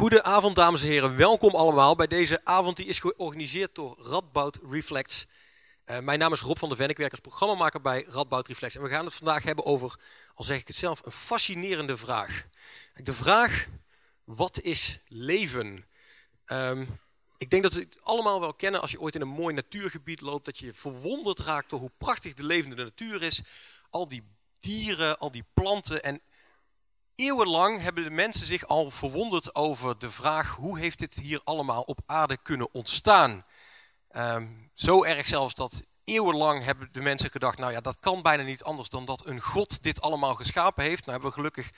Goedenavond, dames en heren. Welkom allemaal bij deze avond die is georganiseerd door Radboud Reflex. Uh, mijn naam is Rob van der Ven, ik werk als programmamaker bij Radboud Reflex. En we gaan het vandaag hebben over, al zeg ik het zelf, een fascinerende vraag. De vraag, wat is leven? Um, ik denk dat we het allemaal wel kennen als je ooit in een mooi natuurgebied loopt, dat je verwonderd raakt door hoe prachtig de levende natuur is. Al die dieren, al die planten en Eeuwenlang hebben de mensen zich al verwonderd over de vraag hoe heeft dit hier allemaal op aarde kunnen ontstaan. Um, zo erg zelfs dat eeuwenlang hebben de mensen gedacht, nou ja, dat kan bijna niet anders dan dat een God dit allemaal geschapen heeft. Nou hebben we gelukkig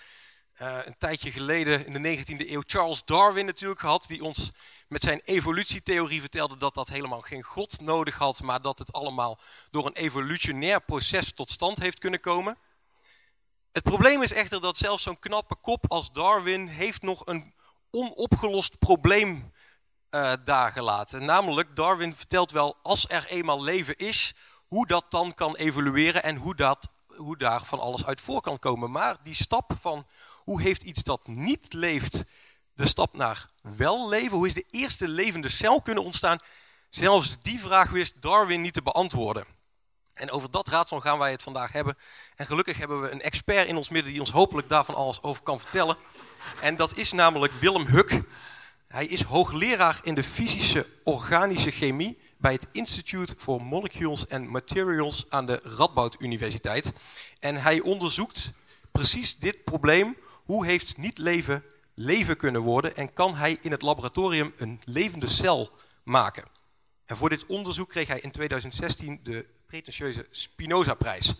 uh, een tijdje geleden in de 19e eeuw Charles Darwin natuurlijk gehad, die ons met zijn evolutietheorie vertelde dat dat helemaal geen God nodig had, maar dat het allemaal door een evolutionair proces tot stand heeft kunnen komen. Het probleem is echter dat zelfs zo'n knappe kop als Darwin heeft nog een onopgelost probleem uh, daar gelaten. Namelijk, Darwin vertelt wel, als er eenmaal leven is, hoe dat dan kan evolueren en hoe, dat, hoe daar van alles uit voor kan komen. Maar die stap van hoe heeft iets dat niet leeft, de stap naar wel leven, hoe is de eerste levende cel kunnen ontstaan, zelfs die vraag wist Darwin niet te beantwoorden. En over dat raadsel gaan wij het vandaag hebben. En gelukkig hebben we een expert in ons midden die ons hopelijk daarvan alles over kan vertellen. En dat is namelijk Willem Huk. Hij is hoogleraar in de fysische organische chemie bij het Institute for Molecules and Materials aan de Radboud Universiteit. En hij onderzoekt precies dit probleem. Hoe heeft niet-leven leven kunnen worden en kan hij in het laboratorium een levende cel maken? En voor dit onderzoek kreeg hij in 2016 de pretentieuze Spinoza-prijs.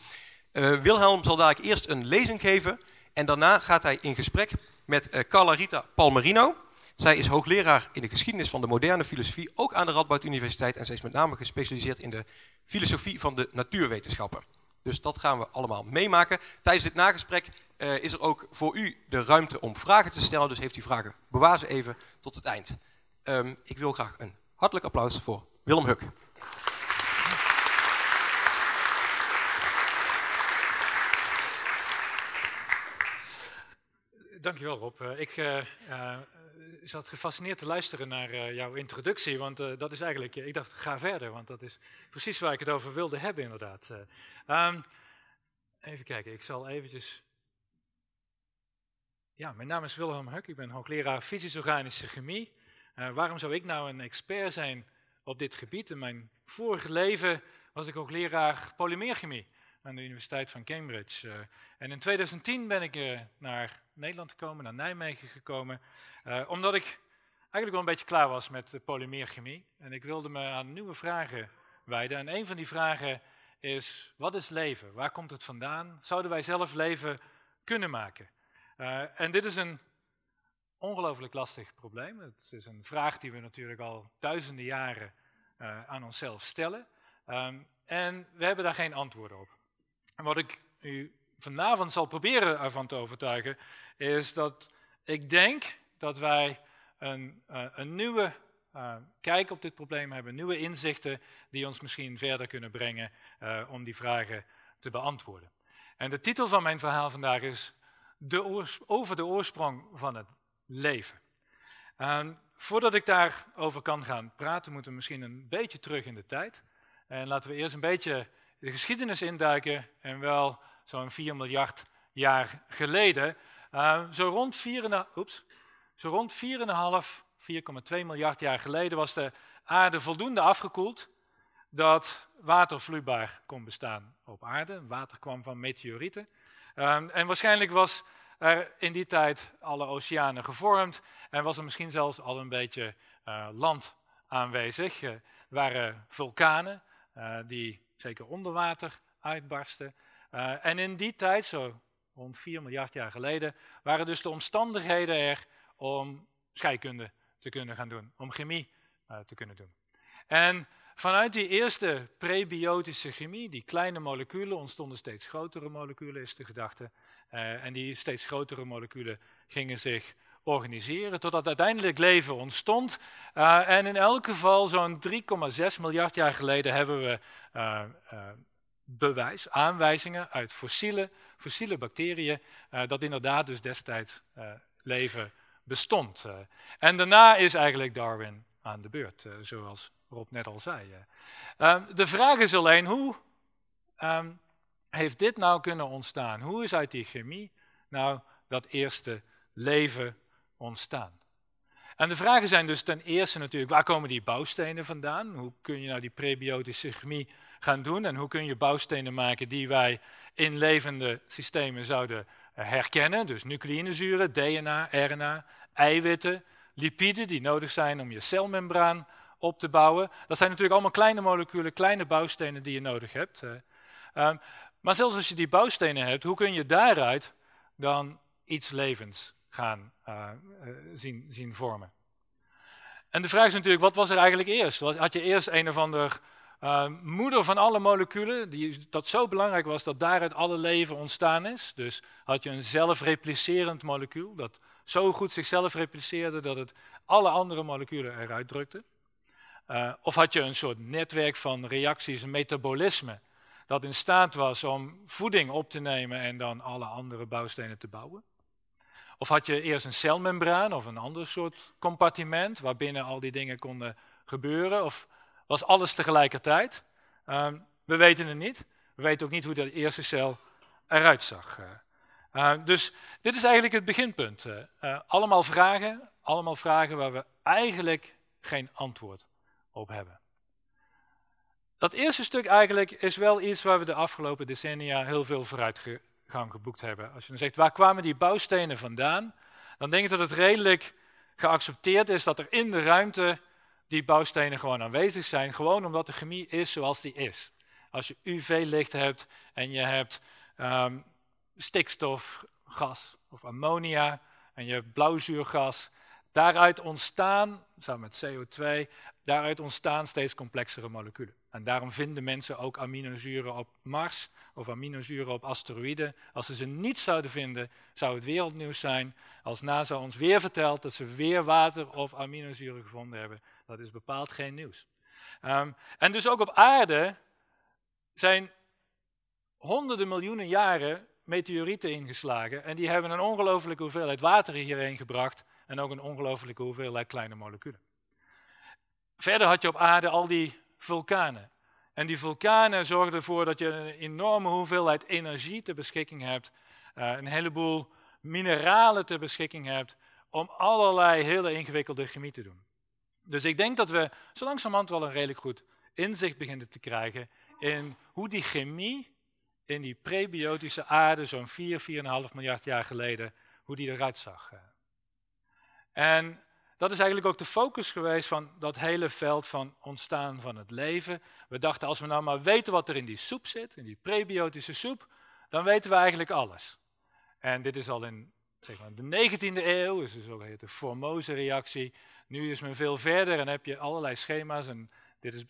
Uh, Wilhelm zal dadelijk eerst een lezing geven en daarna gaat hij in gesprek met uh, Carla Rita Palmerino. Zij is hoogleraar in de geschiedenis van de moderne filosofie, ook aan de Radboud Universiteit. En zij is met name gespecialiseerd in de filosofie van de natuurwetenschappen. Dus dat gaan we allemaal meemaken. Tijdens dit nagesprek uh, is er ook voor u de ruimte om vragen te stellen. Dus heeft u vragen, bewaar ze even tot het eind. Um, ik wil graag een hartelijk applaus voor Willem Huk. Dankjewel Rob. Eh, ik uh, uh, zat gefascineerd te luisteren naar jouw introductie, want dat is eigenlijk, ik dacht ga verder, want dat is precies waar ik het over wilde hebben inderdaad. Um, even kijken, ik zal eventjes... Ja, mijn naam is Wilhelm Huk, ik ben hoogleraar fysisch-organische chemie. waarom zou ik nou een expert zijn op dit gebied? In mijn vorige leven was ik hoogleraar polymeerchemie aan de Universiteit van Cambridge. en in 2010 ben ik naar Nederland gekomen, naar Nijmegen gekomen, uh, omdat ik eigenlijk wel een beetje klaar was met polymeerchemie. En ik wilde me aan nieuwe vragen wijden. En een van die vragen is, wat is leven? Waar komt het vandaan? Zouden wij zelf leven kunnen maken? Uh, en dit is een ongelooflijk lastig probleem. Het is een vraag die we natuurlijk al duizenden jaren uh, aan onszelf stellen. Um, en we hebben daar geen antwoorden op. En wat ik u vanavond zal proberen ervan te overtuigen, is dat ik denk dat wij een, uh, een nieuwe uh, kijk op dit probleem hebben, nieuwe inzichten die ons misschien verder kunnen brengen uh, om die vragen te beantwoorden. En de titel van mijn verhaal vandaag is de over de oorsprong van het leven. En voordat ik daarover kan gaan praten, moeten we misschien een beetje terug in de tijd. En laten we eerst een beetje de geschiedenis induiken en wel zo'n 4 miljard jaar geleden. Uh, zo rond 4,5, oeps, zo rond 4,5, 4,2 miljard jaar geleden was de aarde voldoende afgekoeld dat water vloeibaar kon bestaan op aarde. Water kwam van meteorieten. Um, en waarschijnlijk was er in die tijd alle oceanen gevormd en was er misschien zelfs al een beetje uh, land aanwezig. Er waren vulkanen uh, die zeker onder water uitbarsten. Uh, en in die tijd, zo rond 4 miljard jaar geleden, waren dus de omstandigheden er om scheikunde te kunnen gaan doen, om chemie uh, te kunnen doen. En vanuit die eerste prebiotische chemie, die kleine moleculen, ontstonden steeds grotere moleculen, is de gedachte. Uh, en die steeds grotere moleculen gingen zich organiseren, totdat uiteindelijk leven ontstond. En in elk geval, zo'n 3,6 miljard jaar geleden, hebben we bewijs, aanwijzingen uit fossiele, fossiele bacteriën, uh, dat inderdaad dus destijds uh, leven bestond. en daarna is eigenlijk Darwin aan de beurt, zoals Rob net al zei. Ehm, de vraag is alleen, hoe ehm, heeft dit nou kunnen ontstaan? Hoe is uit die chemie nou dat eerste leven ontstaan? En de vragen zijn dus ten eerste natuurlijk, waar komen die bouwstenen vandaan? Hoe kun je nou die prebiotische chemie gaan doen? En hoe kun je bouwstenen maken die wij in levende systemen zouden eh, herkennen? Dus nucleïnezuren, DNA, RNA, eiwitten, lipiden die nodig zijn om je celmembraan op te bouwen. Dat zijn natuurlijk allemaal kleine moleculen, kleine bouwstenen die je nodig hebt. Um, maar zelfs als je die bouwstenen hebt, hoe kun je daaruit dan iets levens gaan uh, zien, zien vormen? En de vraag is natuurlijk, wat was er eigenlijk eerst? Had je eerst een of ander uh, moeder van alle moleculen, die, dat zo belangrijk was dat daaruit alle leven ontstaan is? Dus had je een zelfreplicerend molecuul, dat zo goed zichzelf repliceerde dat het alle andere moleculen eruit drukte? Uh, of had je een soort netwerk van reacties, een metabolisme, dat in staat was om voeding op te nemen en dan alle andere bouwstenen te bouwen? Of had je eerst een celmembraan of een ander soort compartiment waarbinnen al die dingen konden gebeuren? Of was alles tegelijkertijd? Uh, we weten het niet. We weten ook niet hoe de eerste cel eruit zag. Uh, dus dit is eigenlijk het beginpunt. Uh, allemaal vragen, allemaal vragen waar we eigenlijk geen antwoord op hebben. Dat eerste stuk eigenlijk is wel iets waar we de afgelopen decennia heel veel vooruitgang geboekt hebben. Als je dan zegt, waar kwamen die bouwstenen vandaan? Dan denk ik dat het redelijk geaccepteerd is dat er in de ruimte die bouwstenen gewoon aanwezig zijn. Gewoon omdat de chemie is zoals die is. Als je UV-licht hebt en je hebt um, stikstofgas of ammonia en je hebt blauwzuurgas, daaruit ontstaan, samen met CO2, Daaruit ontstaan steeds complexere moleculen. En daarom vinden mensen ook aminozuren op Mars of aminozuren op asteroïden. Als ze ze niet zouden vinden, zou het wereldnieuws zijn. Als NASA ons weer vertelt dat ze weer water of aminozuren gevonden hebben, dat is bepaald geen nieuws. Um, en dus ook op aarde zijn honderden miljoenen jaren meteorieten ingeslagen. En die hebben een ongelofelijke hoeveelheid water hierheen gebracht. En ook een ongelofelijke hoeveelheid kleine moleculen. Verder had je op aarde al die vulkanen. En die vulkanen zorgden ervoor dat je een enorme hoeveelheid energie ter beschikking hebt. Uh, een heleboel mineralen ter beschikking hebt. Om allerlei hele ingewikkelde chemie te doen. Dus ik denk dat we zo langzamerhand wel een redelijk goed inzicht beginnen te krijgen. in hoe die chemie in die prebiotische aarde, zo'n 4, 4,5 miljard jaar geleden, hoe die eruit zag. En dat is eigenlijk ook de focus geweest van dat hele veld van ontstaan van het leven. We dachten, als we nou maar weten wat er in die soep zit, in die prebiotische soep, dan weten we eigenlijk alles. En dit is al in zeg maar, de 19e eeuw, dus de zogeheten Formose-reactie. Nu is men veel verder en heb je allerlei schema's. En dit is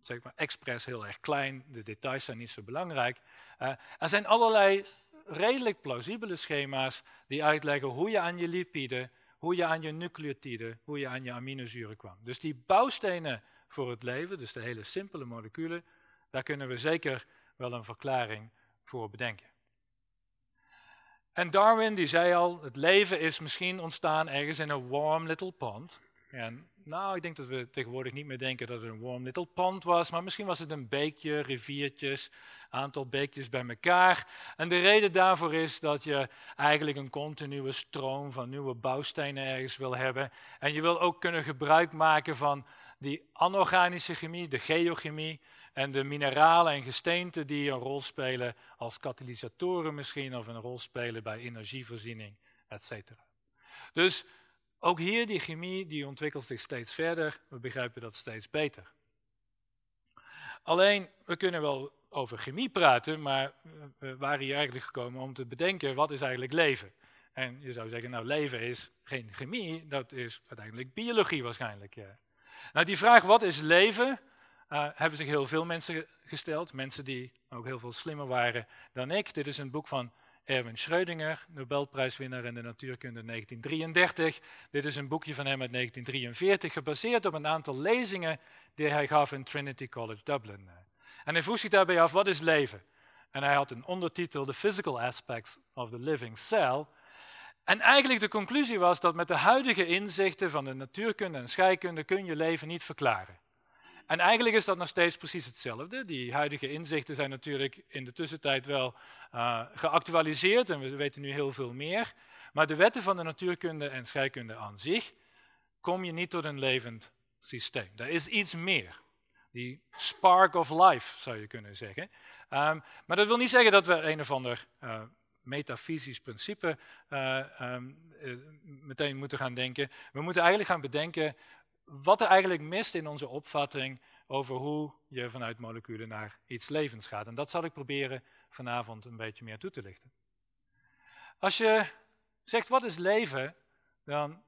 zeg maar, expres heel erg klein, de details zijn niet zo belangrijk. Uh, er zijn allerlei redelijk plausibele schema's die uitleggen hoe je aan je lipiden hoe je aan je nucleotiden, hoe je aan je aminozuren kwam. Dus die bouwstenen voor het leven, dus de hele simpele moleculen, daar kunnen we zeker wel een verklaring voor bedenken. En Darwin die zei al, het leven is misschien ontstaan ergens in een warm little pond. En nou, ik denk dat we tegenwoordig niet meer denken dat het een warm little pond was, maar misschien was het een beekje, riviertjes, aantal beekjes bij elkaar. En de reden daarvoor is dat je eigenlijk een continue stroom van nieuwe bouwstenen ergens wil hebben. En je wil ook kunnen gebruik maken van die anorganische chemie, de geochemie en de mineralen en gesteenten die een rol spelen als katalysatoren misschien, of een rol spelen bij energievoorziening, etc. Dus ook hier, die chemie, die ontwikkelt zich steeds verder. We begrijpen dat steeds beter. Alleen, we kunnen wel over chemie praten, maar we waren hier eigenlijk gekomen om te bedenken, wat is eigenlijk leven? En je zou zeggen, nou, leven is geen chemie, dat is uiteindelijk biologie waarschijnlijk. Ja. Nou, die vraag, wat is leven, uh, hebben zich heel veel mensen gesteld. Mensen die ook heel veel slimmer waren dan ik. Dit is een boek van Erwin Schrödinger, Nobelprijswinnaar in de natuurkunde 1933. Dit is een boekje van hem uit 1943, gebaseerd op een aantal lezingen die hij gaf in Trinity College Dublin. En hij vroeg zich daarbij af, wat is leven? En hij had een ondertitel, The Physical Aspects of the Living Cell. En eigenlijk de conclusie was dat met de huidige inzichten van de natuurkunde en scheikunde kun je leven niet verklaren. En eigenlijk is dat nog steeds precies hetzelfde. Die huidige inzichten zijn natuurlijk in de tussentijd wel uh, geactualiseerd en we weten nu heel veel meer. Maar de wetten van de natuurkunde en scheikunde aan zich kom je niet tot een levend systeem. Er is iets meer. Die spark of life zou je kunnen zeggen. Um, maar dat wil niet zeggen dat we een of ander uh, metafysisch principe um, uh, meteen moeten gaan denken. We moeten eigenlijk gaan bedenken wat er eigenlijk mist in onze opvatting over hoe je vanuit moleculen naar iets levends gaat. En dat zal ik proberen vanavond een beetje meer toe te lichten. Als je zegt wat is leven, dan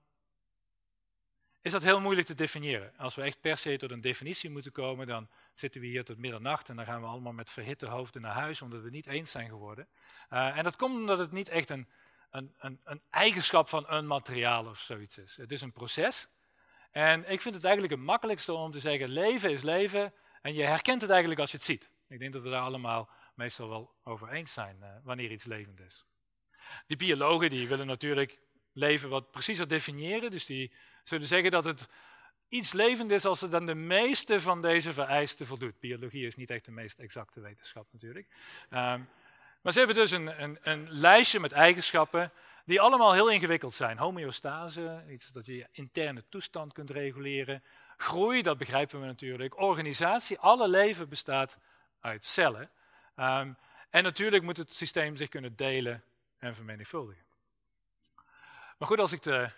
is dat heel moeilijk te definiëren. Als we echt per se tot een definitie moeten komen, dan zitten we hier tot middernacht en dan gaan we allemaal met verhitte hoofden naar huis omdat we het niet eens zijn geworden. Uh, en dat komt omdat het niet echt een, een, een, een eigenschap van een materiaal of zoiets is. Het is een proces. En ik vind het eigenlijk het makkelijkste om te zeggen, leven is leven en je herkent het eigenlijk als je het ziet. Ik denk dat we daar allemaal meestal wel over eens zijn uh, wanneer iets levend is. Die biologen die willen natuurlijk leven wat preciezer definiëren, dus die zullen zeggen dat het iets levend is als het dan de meeste van deze vereisten voldoet. Biologie is niet echt de meest exacte wetenschap natuurlijk. Um, maar ze hebben dus een, een, een, lijstje met eigenschappen die allemaal heel ingewikkeld zijn. Homeostase, iets dat je interne toestand kunt reguleren. Groei, dat begrijpen we natuurlijk. Organisatie, alle leven bestaat uit cellen. Um, en natuurlijk moet het systeem zich kunnen delen en vermenigvuldigen. Maar goed, als ik de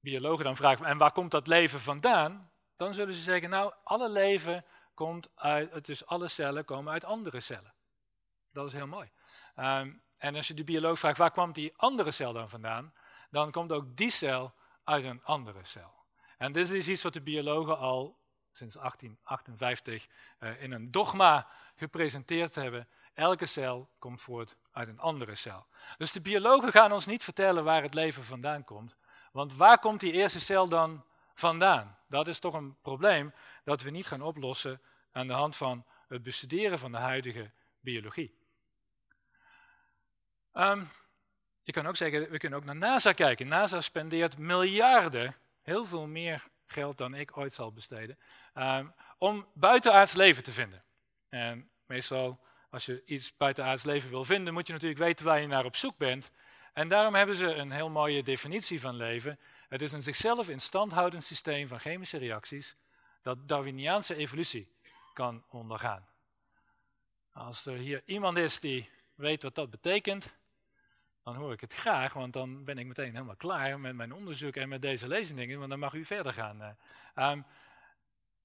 biologen dan vraag, en waar komt dat leven vandaan? Dan zullen ze zeggen, nou, alle leven komt uit, dus alle cellen komen uit andere cellen. Dat is heel mooi. Um, en als je de bioloog vraagt, waar kwam die andere cel dan vandaan? Dan komt ook die cel uit een andere cel. En dit is iets wat de biologen al sinds 1858 uh, in een dogma gepresenteerd hebben. Elke cel komt voort uit een andere cel. Dus de biologen gaan ons niet vertellen waar het leven vandaan komt. Want waar komt die eerste cel dan vandaan? Dat is toch een probleem dat we niet gaan oplossen aan de hand van het bestuderen van de huidige biologie. Um, je kan ook zeggen, we kunnen ook naar NASA kijken. NASA spendeert miljarden, heel veel meer geld dan ik ooit zal besteden, um, om buitenaards leven te vinden. En meestal, als je iets buitenaards leven wil vinden, moet je natuurlijk weten waar je naar op zoek bent. En daarom hebben ze een heel mooie definitie van leven. Het is een zichzelf in stand houdend systeem van chemische reacties dat Darwiniaanse evolutie kan ondergaan. Als er hier iemand is die weet wat dat betekent, dan hoor ik het graag, want dan ben ik meteen helemaal klaar met mijn onderzoek en met deze lezingen, want dan mag u verder gaan. Um,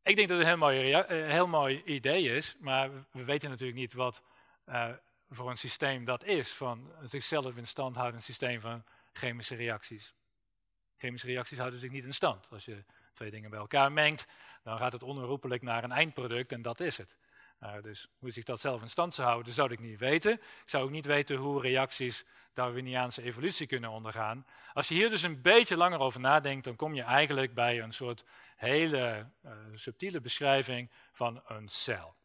ik denk dat het een heel mooi, uh, heel mooi idee is, maar we weten natuurlijk niet wat uh, voor een systeem dat is, van zichzelf in stand houdend systeem van chemische reacties. Chemische reacties houden zich niet in stand. Als je twee dingen bij elkaar mengt, dan gaat het onherroepelijk naar een eindproduct en dat is het. Uh, dus hoe zich dat zelf in stand zou houden, zou ik niet weten. Ik zou ook niet weten hoe reacties Darwiniaanse evolutie kunnen ondergaan. Als je hier dus een beetje langer over nadenkt, dan kom je eigenlijk bij een soort hele uh, subtiele beschrijving van een cel.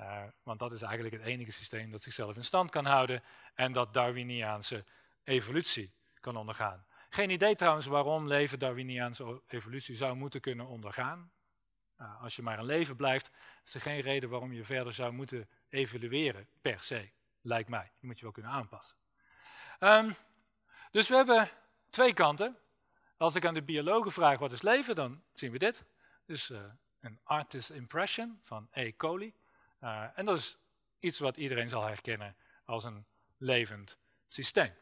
Uh, want dat is eigenlijk het enige systeem dat zichzelf in stand kan houden en dat Darwiniaanse evolutie kan ondergaan. Geen idee trouwens waarom leven Darwiniaanse evolutie zou moeten kunnen ondergaan. Uh, als je maar een leven blijft, is er geen reden waarom je verder zou moeten evolueren, per se, lijkt mij. Die moet je wel kunnen aanpassen. Um, dus we hebben twee kanten. Als ik aan de biologen vraag wat is leven, dan zien we dit. Dus uh, een artist impression van E. coli. Uh, en dat is iets wat iedereen zal herkennen als een levend systeem.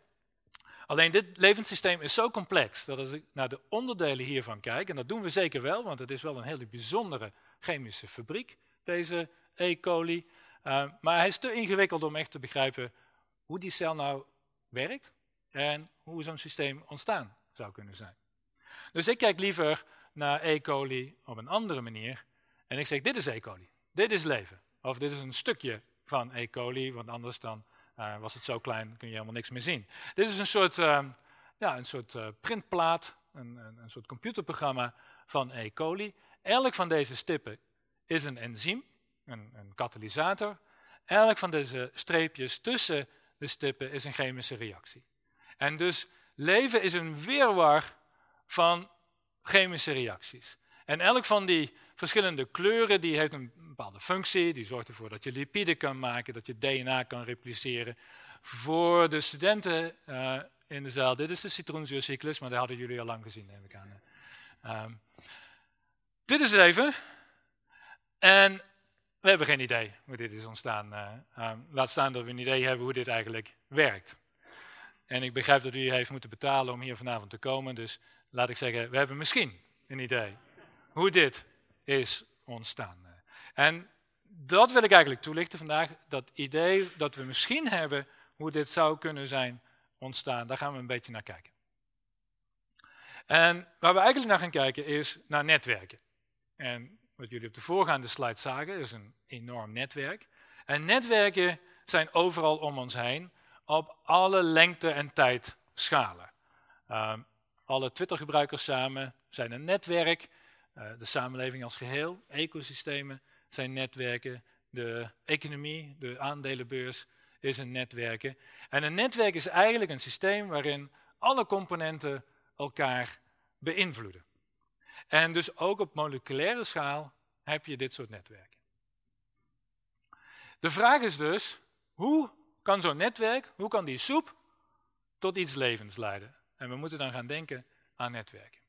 Alleen dit levend systeem is zo complex dat als ik naar de onderdelen hiervan kijk, en dat doen we zeker wel, want het is wel een hele bijzondere chemische fabriek, deze E. coli. Uh, maar hij is te ingewikkeld om echt te begrijpen hoe die cel nou werkt en hoe zo'n systeem ontstaan zou kunnen zijn. Dus ik kijk liever naar E. coli op een andere manier en ik zeg dit is E. coli, dit is leven. Of dit is een stukje van E. coli, want anders dan uh, was het zo klein, kun je helemaal niks meer zien. Dit is een soort, uh, ja, een soort uh, printplaat, een, een, een, soort computerprogramma van E. coli. Elk van deze stippen is een enzym, een, een katalysator. Elk van deze streepjes tussen de stippen is een chemische reactie. En dus leven is een weerwar van chemische reacties. En elk van die verschillende kleuren die heeft een bepaalde functie. Die zorgt ervoor dat je lipiden kan maken, dat je DNA kan repliceren. Voor de studenten uh, in de zaal, dit is de citroenzuurcyclus, maar dat hadden jullie al lang gezien, neem ik aan. Um, dit is het even. En we hebben geen idee hoe dit is ontstaan. Uh, um, laat staan dat we een idee hebben hoe dit eigenlijk werkt. En ik begrijp dat u heeft moeten betalen om hier vanavond te komen. Dus laat ik zeggen, we hebben misschien een idee hoe dit is ontstaan. En dat wil ik eigenlijk toelichten vandaag. Dat idee dat we misschien hebben hoe dit zou kunnen zijn ontstaan. Daar gaan we een beetje naar kijken. En waar we eigenlijk naar gaan kijken is naar netwerken. En wat jullie op de voorgaande slide zagen, is een enorm netwerk. En netwerken zijn overal om ons heen op alle lengte- en tijdschalen. Uh, alle Twitter-gebruikers samen zijn een netwerk. Uh, de samenleving als geheel, ecosystemen zijn netwerken. De economie, de aandelenbeurs is een netwerk. En een netwerk is eigenlijk een systeem waarin alle componenten elkaar beïnvloeden. En dus ook op moleculaire schaal heb je dit soort netwerken. De vraag is dus, hoe kan zo'n netwerk, hoe kan die soep tot iets levens leiden? En we moeten dan gaan denken aan netwerken.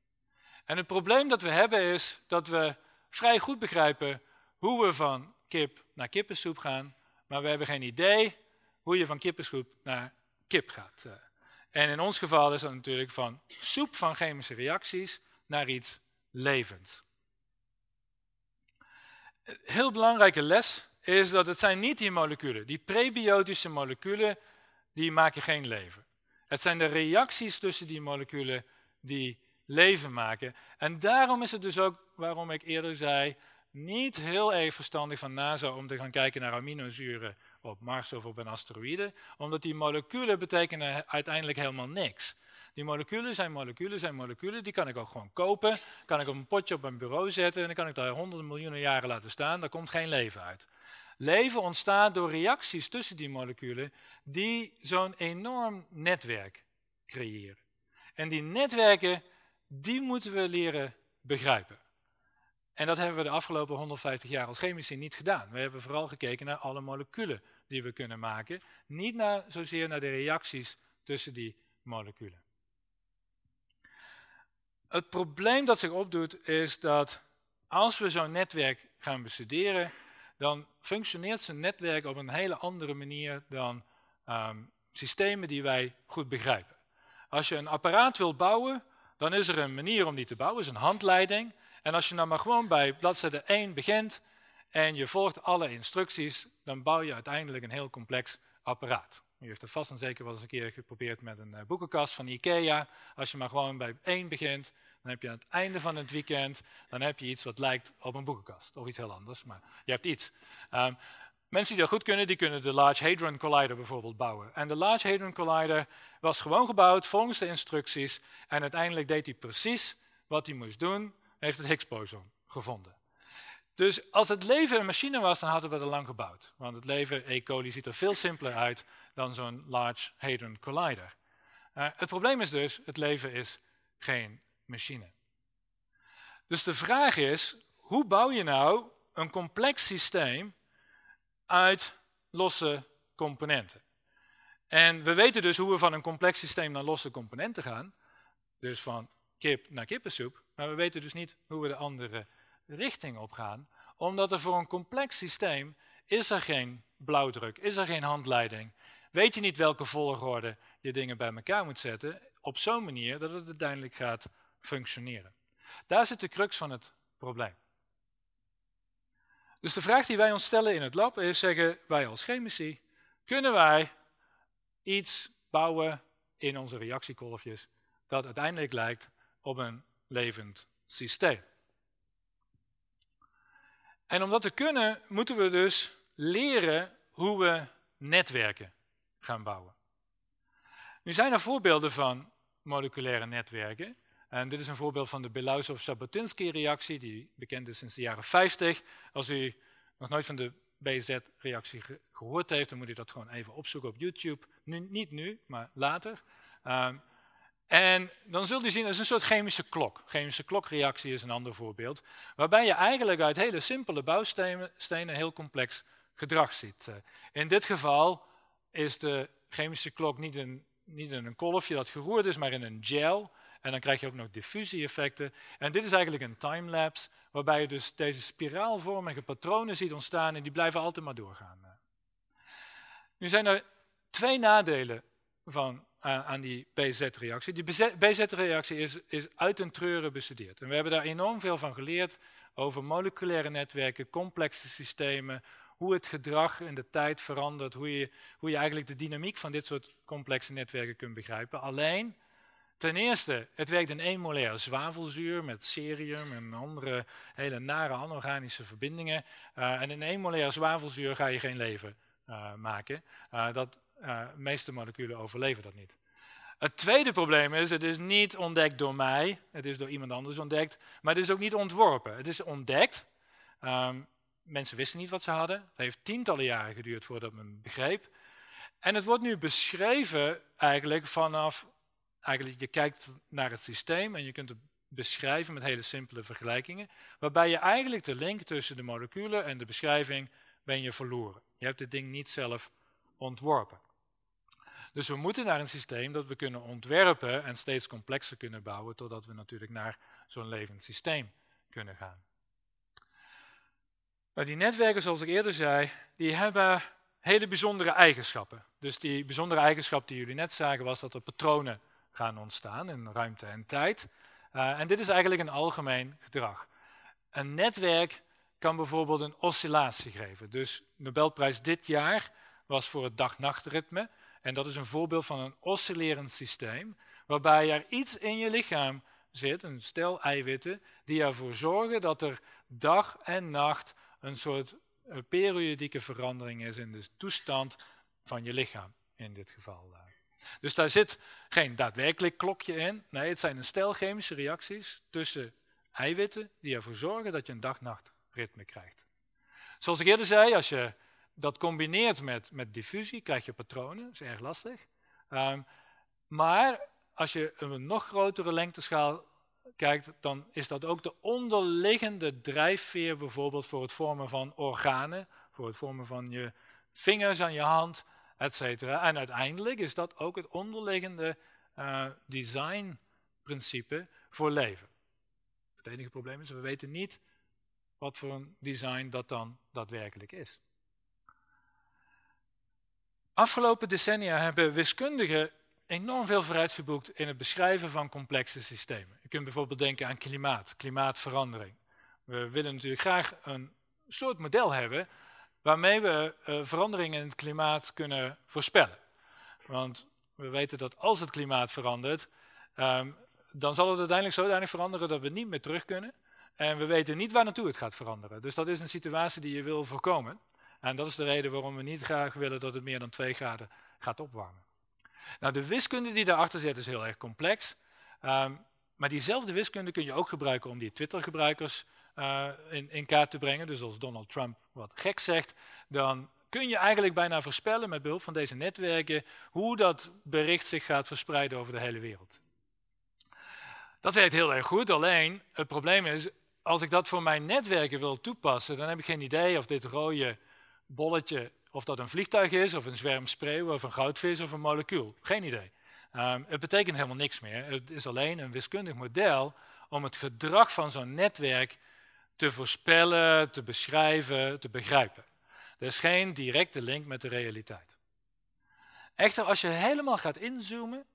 En het probleem dat we hebben is dat we vrij goed begrijpen hoe we van kip naar kippensoep gaan, maar we hebben geen idee hoe je van kippensoep naar kip gaat. Eh. En in ons geval is dat natuurlijk van soep van chemische reacties naar iets levends. Een heel belangrijke les is dat het zijn niet die moleculen, die prebiotische moleculen, die maken geen leven. Het zijn de reacties tussen die moleculen die leven maken. En daarom is het dus ook waarom ik eerder zei, niet heel erg verstandig van NASA om te gaan kijken naar aminozuren op Mars of op een asteroïde, omdat die moleculen betekenen uiteindelijk helemaal niks. Die moleculen zijn moleculen zijn moleculen, die kan ik ook gewoon kopen, kan ik op een potje op mijn bureau zetten en dan kan ik daar honderden miljoenen jaren laten staan, daar komt geen leven uit. Leven ontstaat door reacties tussen die moleculen die zo'n enorm netwerk creëren. En die netwerken, die moeten we leren begrijpen. En dat hebben we de afgelopen 150 jaar als chemici niet gedaan. We hebben vooral gekeken naar alle moleculen die we kunnen maken, niet naar, zozeer naar de reacties tussen die moleculen. Het probleem dat zich opdoet is dat als we zo'n netwerk gaan bestuderen, dan functioneert zo'n netwerk op een hele andere manier dan um, systemen die wij goed begrijpen. Als je een apparaat wilt bouwen, dan is er een manier om die te bouwen, is een handleiding. En als je dan maar gewoon bij bladzijde 1 begint en je volgt alle instructies, dan bouw je uiteindelijk een heel complex apparaat. U heeft het vast en zeker wel eens een keer geprobeerd met een eh, boekenkast van Ikea. Als je maar gewoon bij 1 begint, dan heb je aan het einde van het weekend, dan heb je iets wat lijkt op een boekenkast. Of iets heel anders, maar je hebt iets. Um, mensen die dat goed kunnen, die kunnen de Large Hadron Collider bijvoorbeeld bouwen. En de Large Hadron Collider was gewoon gebouwd volgens de instructies. En uiteindelijk deed hij precies wat hij moest doen, heeft het Higgs-boson gevonden. Dus als het leven een machine was, dan hadden we al lang gebouwd. Want het leven, E. coli, ziet er veel simpeler uit dan zo'n Large Hadron Collider. Uh, het probleem is dus, het leven is geen machine. Dus de vraag is, hoe bouw je nou een complex systeem uit losse componenten? En we weten dus hoe we van een complex systeem naar losse componenten gaan. Dus van kip naar kippensoep. Maar we weten dus niet hoe we de andere richting op gaan. Omdat er voor een complex systeem is er geen blauwdruk, is er geen handleiding. Weet je niet welke volgorde je dingen bij elkaar moet zetten op zo'n manier dat het uiteindelijk gaat functioneren. Daar zit de crux van het probleem. Dus de vraag die wij ons stellen in het lab is, zeggen wij als chemici, kunnen wij iets bouwen in onze reactiekolfjes dat uiteindelijk lijkt op een levend systeem. En om dat te kunnen, moeten we dus leren hoe we netwerken gaan bouwen. Nu zijn er voorbeelden van moleculaire netwerken. En dit is een voorbeeld van de Belousov-Sabotinsky-reactie, die bekend is sinds de jaren 50. Als u nog nooit van de BZ-reactie gehoord heeft, dan moet u dat gewoon even opzoeken op YouTube. Nu, niet nu, maar later. Um, En dan zult u zien, dat is een soort chemische klok. Chemische klokreactie is een ander voorbeeld. Waarbij je eigenlijk uit hele simpele bouwstenen heel complex gedrag ziet. Eh, in dit geval is de chemische klok niet, een, niet in een kolfje dat geroerd is, maar in een gel. En dan krijg je ook nog diffusie-effecten. En dit is eigenlijk een timelapse, waarbij je dus deze spiraalvormige patronen ziet ontstaan en die blijven altijd maar doorgaan. Nu zijn er twee nadelen van, aan die BZ-reactie. Die BZ-reactie is, is uit een treuren bestudeerd. En we hebben daar enorm veel van geleerd over moleculaire netwerken, complexe systemen, hoe het gedrag in de tijd verandert, hoe je, hoe je eigenlijk de dynamiek van dit soort complexe netwerken kunt begrijpen. Alleen, ten eerste, het werkt in één molair zwavelzuur met cerium en andere hele nare anorganische verbindingen. Uh, en in één molair zwavelzuur ga je geen leven uh, maken. Uh, dat, de meeste moleculen overleven dat niet. Het tweede probleem is, het is niet ontdekt door mij, het is door iemand anders ontdekt, maar het is ook niet ontworpen. Het is ontdekt, um, mensen wisten niet wat ze hadden, het heeft tientallen jaren geduurd voordat men begreep. En het wordt nu beschreven eigenlijk vanaf, eigenlijk je kijkt naar het systeem en je kunt het beschrijven met hele simpele vergelijkingen, waarbij je eigenlijk de link tussen de moleculen en de beschrijving ben je verloren. Je hebt het ding niet zelf ontworpen. Dus we moeten naar een systeem dat we kunnen ontwerpen en steeds complexer kunnen bouwen, totdat we natuurlijk naar zo'n levend systeem kunnen gaan. Maar die netwerken, zoals ik eerder zei, die hebben hele bijzondere eigenschappen. Dus die bijzondere eigenschap die jullie net zagen was dat er patronen gaan ontstaan in ruimte en tijd. Uh, en dit is eigenlijk een algemeen gedrag. Een netwerk kan bijvoorbeeld een oscillatie geven. Dus Nobelprijs dit jaar was voor het dag-nachtritme. En dat is een voorbeeld van een oscillerend systeem, waarbij er iets in je lichaam zit, een stel eiwitten, die ervoor zorgen dat er dag en nacht een soort eh, periodieke verandering is in de toestand van je lichaam, in dit geval. Dus daar zit geen daadwerkelijk klokje in. Nee, het zijn een stel chemische reacties tussen eiwitten die ervoor zorgen dat je een dag-nacht-ritme krijgt. Zoals ik eerder zei, als je dat combineert met, met diffusie, krijg je patronen. Dat is erg lastig. Um, maar als je een nog grotere lengteschaal kijkt, dan is dat ook de onderliggende drijfveer bijvoorbeeld voor het vormen van organen, voor het vormen van je vingers aan je hand, etc. En uiteindelijk is dat ook het onderliggende uh, designprincipe voor leven. Het enige probleem is, we weten niet wat voor een design dat dan daadwerkelijk is. Afgelopen decennia hebben wiskundigen enorm veel vooruitgeboekt in het beschrijven van complexe systemen. Je kunt bijvoorbeeld denken aan klimaat, klimaatverandering. We willen natuurlijk graag een soort model hebben waarmee we uh, veranderingen in het klimaat kunnen voorspellen. Want we weten dat als het klimaat verandert, um, dan zal het uiteindelijk zodanig veranderen dat we niet meer terug kunnen. En we weten niet waar naartoe het gaat veranderen. Dus dat is een situatie die je wil voorkomen. En dat is de reden waarom we niet graag willen dat het meer dan 2 graden gaat opwarmen. Nou, de wiskunde die daarachter zit is heel erg complex. Um, maar diezelfde wiskunde kun je ook gebruiken om die Twitter-gebruikers uh, in, in, kaart te brengen. Dus als Donald Trump wat gek zegt, dan kun je eigenlijk bijna voorspellen met behulp van deze netwerken hoe dat bericht zich gaat verspreiden over de hele wereld. Dat werkt heel erg goed, alleen het probleem is, als ik dat voor mijn netwerken wil toepassen, dan heb ik geen idee of dit rode bolletje, of dat een vliegtuig is, of een zwerm spreeuwen, of een goudvis, of een molecuul. Geen idee. Um, het betekent helemaal niks meer. Het is alleen een wiskundig model om het gedrag van zo'n netwerk te voorspellen, te beschrijven, te begrijpen. Er is geen directe link met de realiteit. Echter, als je helemaal gaat inzoomen,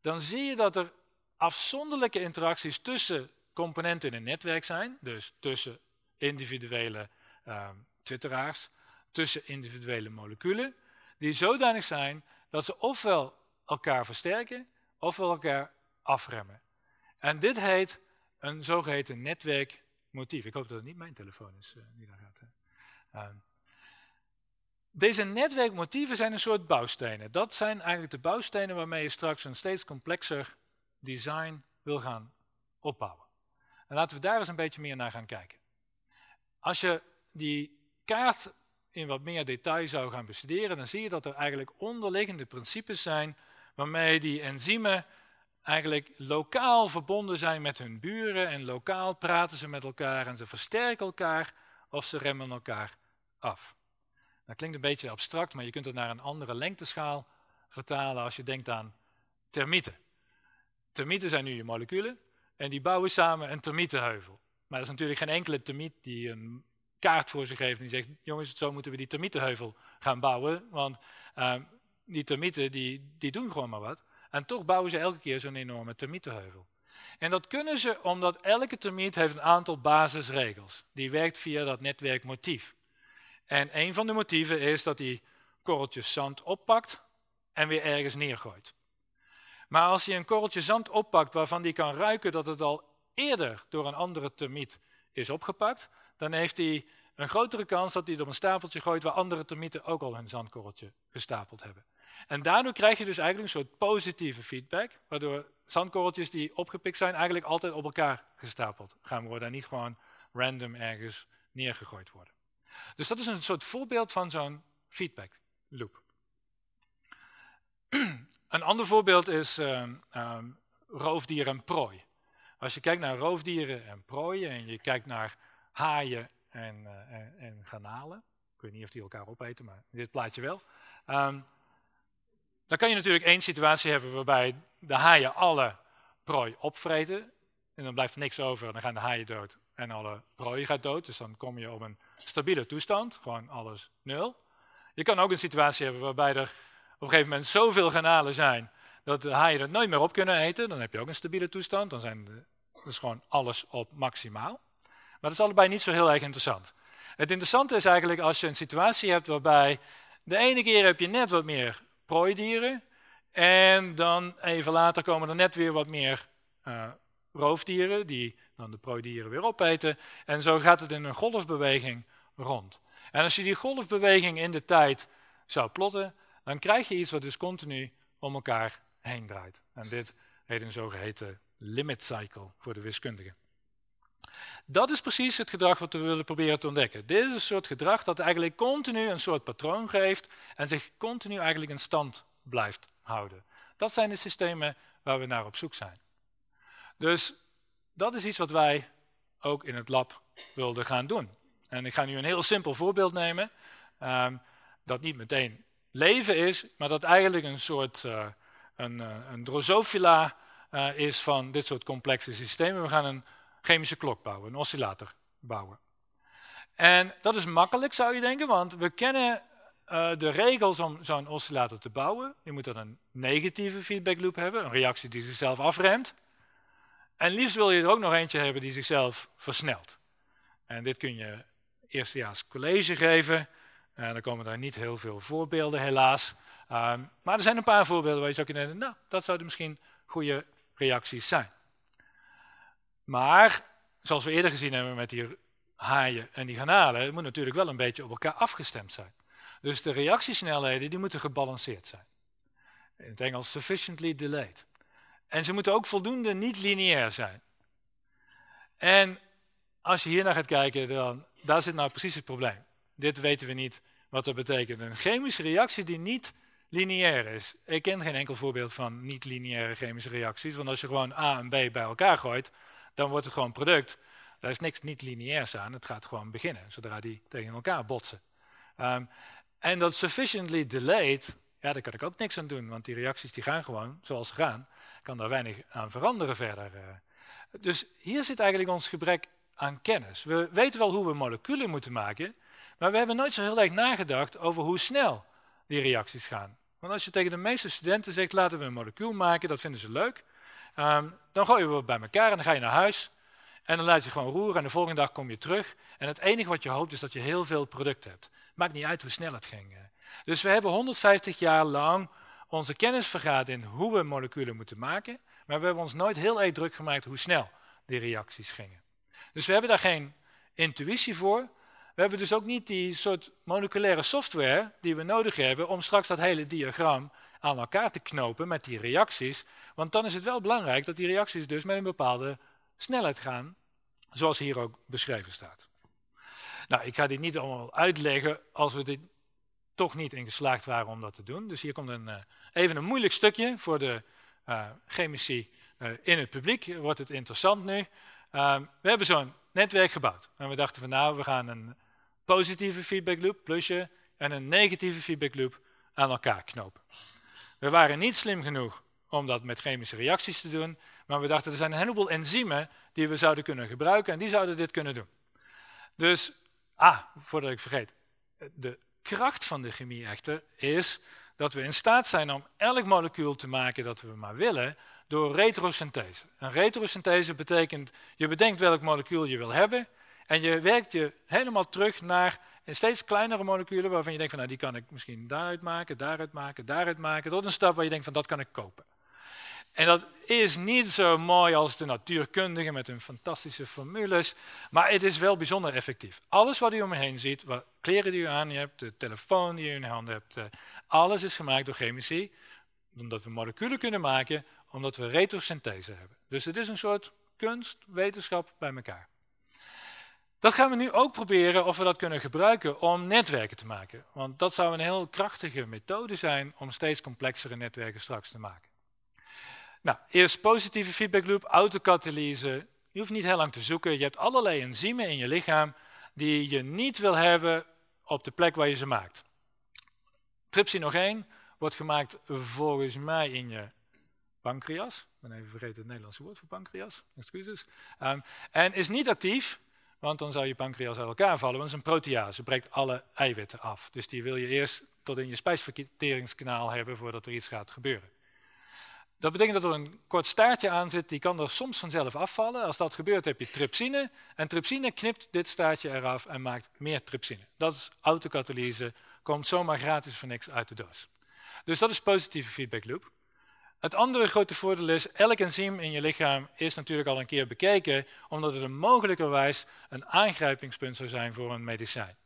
dan zie je dat er afzonderlijke interacties tussen componenten in een netwerk zijn, dus tussen individuele uh, twitteraars, tussen individuele moleculen, die zodanig zijn dat ze ofwel elkaar versterken ofwel elkaar afremmen. En dit heet een zogeheten netwerkmotief. Ik hoop dat het niet mijn telefoon is uh, die daar gaat. Uh, deze netwerkmotieven zijn een soort bouwstenen. Dat zijn eigenlijk de bouwstenen waarmee je straks een steeds complexer design wil gaan opbouwen. En laten we daar eens een beetje meer naar gaan kijken. Als je die kaart in wat meer detail zou gaan bestuderen, dan zie je dat er eigenlijk onderliggende principes zijn waarmee die enzymen eigenlijk lokaal verbonden zijn met hun buren en lokaal praten ze met elkaar en ze versterken elkaar of ze remmen elkaar af. Dat klinkt een beetje abstract, maar je kunt het naar een andere lengteschaal vertalen als je denkt aan termieten. Termieten zijn nu je moleculen en die bouwen samen een termietenheuvel. Maar er is natuurlijk geen enkele termiet die een kaart voor zich heeft en die zegt, jongens, zo moeten we die termietenheuvel gaan bouwen, want uh, die termieten die, die doen gewoon maar wat. En toch bouwen ze elke keer zo'n enorme termietenheuvel. En dat kunnen ze omdat elke termiet heeft een aantal basisregels. Die werkt via dat netwerkmotief. En een van de motieven is dat hij korreltjes zand oppakt en weer ergens neergooit. Maar als hij een korreltje zand oppakt waarvan hij kan ruiken dat het al eerder door een andere termiet is opgepakt, dan heeft hij een grotere kans dat hij het op een stapeltje gooit waar andere termieten ook al hun zandkorreltje gestapeld hebben. En daardoor krijg je dus eigenlijk een soort positieve feedback, waardoor zandkorreltjes die opgepikt zijn eigenlijk altijd op elkaar gestapeld gaan worden en niet gewoon random ergens neergegooid worden. Dus dat is een soort voorbeeld van zo'n feedback loop. Een ander voorbeeld is um, um, roofdier en prooi. Als je kijkt naar roofdieren en prooien en je kijkt naar haaien en, uh, en, en garnalen, ik weet niet of die elkaar opeten, maar dit plaatje wel. Um, dan kan je natuurlijk één situatie hebben waarbij de haaien alle prooi opvreten. En dan blijft er niks over, dan gaan de haaien dood en alle prooi gaat dood. Dus dan kom je op een stabiele toestand, gewoon alles nul. Je kan ook een situatie hebben waarbij er op een gegeven moment zoveel garnalen zijn dat de haaien het nooit meer op kunnen eten. Dan heb je ook een stabiele toestand, dan zijn dus gewoon alles op maximaal. Maar dat is allebei niet zo heel erg interessant. Het interessante is eigenlijk als je een situatie hebt waarbij de ene keer heb je net wat meer prooidieren. En dan even later komen er net weer wat meer uh, roofdieren, die dan de prooidieren weer opeten. En zo gaat het in een golfbeweging rond. En als je die golfbeweging in de tijd zou plotten, dan krijg je iets wat dus continu om elkaar heen draait. En dit heet een zogeheten limit cycle voor de wiskundigen. Dat is precies het gedrag wat we willen proberen te ontdekken. Dit is een soort gedrag dat eigenlijk continu een soort patroon geeft en zich continu eigenlijk in stand blijft houden. Dat zijn de systemen waar we naar op zoek zijn. Dus dat is iets wat wij ook in het lab wilden gaan doen. En ik ga nu een heel simpel voorbeeld nemen, um, dat niet meteen leven is, maar dat eigenlijk een soort uh, een, uh, een drosophila uh, is van dit soort complexe systemen. We gaan een chemische klok bouwen, een oscillator bouwen. En dat is makkelijk zou je denken, want we kennen uh, de regels om zo'n oscillator te bouwen. Je moet dan een negatieve feedback loop hebben, een reactie die zichzelf afremt. En liefst wil je er ook nog eentje hebben die zichzelf versnelt. En dit kun je eerstejaars college geven. En dan komen daar niet heel veel voorbeelden helaas. Um, maar er zijn een paar voorbeelden waar je zou kunnen denken, nou, dat zouden misschien goede reacties zijn. Maar, zoals we eerder gezien hebben met die haaien en die garnalen, moet natuurlijk wel een beetje op elkaar afgestemd zijn. Dus de reactiesnelheden die moeten gebalanceerd zijn. In het Engels sufficiently delayed. En ze moeten ook voldoende niet lineair zijn. En als je hier naar gaat kijken, dan daar zit nou precies het probleem. Dit weten we niet wat dat betekent. Een chemische reactie die niet lineair is. Ik ken geen enkel voorbeeld van niet-lineaire chemische reacties. Want als je gewoon A en B bij elkaar gooit, dan wordt het gewoon product. Daar is niks niet lineairs aan. Het gaat gewoon beginnen, zodra die tegen elkaar botsen. Um, en dat sufficiently delayed, ja, daar kan ik ook niks aan doen. Want die reacties die gaan gewoon zoals ze gaan. Kan daar weinig aan veranderen verder. Uh. Dus hier zit eigenlijk ons gebrek aan kennis. We weten wel hoe we moleculen moeten maken. Maar we hebben nooit zo heel erg nagedacht over hoe snel die reacties gaan. Want als je tegen de meeste studenten zegt, laten we een molecuul maken, dat vinden ze leuk. Um, dan gooien we het bij elkaar en dan ga je naar huis. En dan laat je gewoon roeren en de volgende dag kom je terug. En het enige wat je hoopt is dat je heel veel product hebt. Maakt niet uit hoe snel het ging. Dus we hebben 150 jaar lang onze kennis vergaat in hoe we moleculen moeten maken. Maar we hebben ons nooit heel erg druk gemaakt hoe snel die reacties gingen. Dus we hebben daar geen intuïtie voor. We hebben dus ook niet die soort moleculaire software die we nodig hebben om straks dat hele diagram aan elkaar te knopen met die reacties. Want dan is het wel belangrijk dat die reacties dus met een bepaalde snelheid gaan, zoals hier ook beschreven staat. Nou, ik ga dit niet allemaal uitleggen als we dit toch niet in geslaagd waren om dat te doen. Dus hier komt een, uh, even een moeilijk stukje voor de uh, chemici uh, in het publiek. Wordt het interessant nu? Uh, we hebben zo'n netwerk gebouwd. En we dachten van nou, we gaan een positieve feedback loop, plusje, en een negatieve feedback loop aan elkaar knopen. We waren niet slim genoeg om dat met chemische reacties te doen, maar we dachten er zijn een heleboel enzymen die we zouden kunnen gebruiken en die zouden dit kunnen doen. Dus, ah, voordat ik vergeet, de kracht van de chemie echter is dat we in staat zijn om elk molecuul te maken dat we maar willen door retrosynthese. Een retrosynthese betekent, je bedenkt welk molecuul je wil hebben en je werkt je helemaal terug naar steeds kleinere moleculen waarvan je denkt van nou die kan ik misschien daaruit maken, daaruit maken, daaruit maken, tot een stap waar je denkt van dat kan ik kopen. En dat is niet zo mooi als de natuurkundigen met hun fantastische formules, maar het is wel bijzonder effectief. Alles wat u om je heen ziet, wat kleren die u aan hebt, de telefoon die u in uw hand hebt, eh, alles is gemaakt door chemici, omdat we moleculen kunnen maken, omdat we retrosynthese hebben. Dus het is een soort kunst, wetenschap bij elkaar. Dat gaan we nu ook proberen of we dat kunnen gebruiken om netwerken te maken. Want dat zou een heel krachtige methode zijn om steeds complexere netwerken straks te maken. Nou, eerst positieve feedback loop, autocatalyse. Je hoeft niet heel lang te zoeken. Je hebt allerlei enzymen in je lichaam die je niet wil hebben op de plek waar je ze maakt. Trypsinogeen wordt gemaakt volgens mij in je pancreas. Ik ben even vergeten het Nederlandse woord voor pancreas. Excuses. Um, en is niet actief, want dan zou je pancreas uit elkaar vallen. Want het is een protease, breekt alle eiwitten af. Dus die wil je eerst tot in je spijsverteringskanaal hebben voordat er iets gaat gebeuren. Dat betekent dat er een kort staartje aan zit, die kan er soms vanzelf afvallen. Als dat gebeurt heb je trypsine. En trypsine knipt dit staartje eraf en maakt meer trypsine. Dat is autocatalyse, komt zomaar gratis voor niks uit de doos. Dus dat is positieve feedback loop. Het andere grote voordeel is, elk enzym in je lichaam is natuurlijk al een keer bekeken, omdat het een mogelijkerwijs een aangrijpingspunt zou zijn voor een medicijn.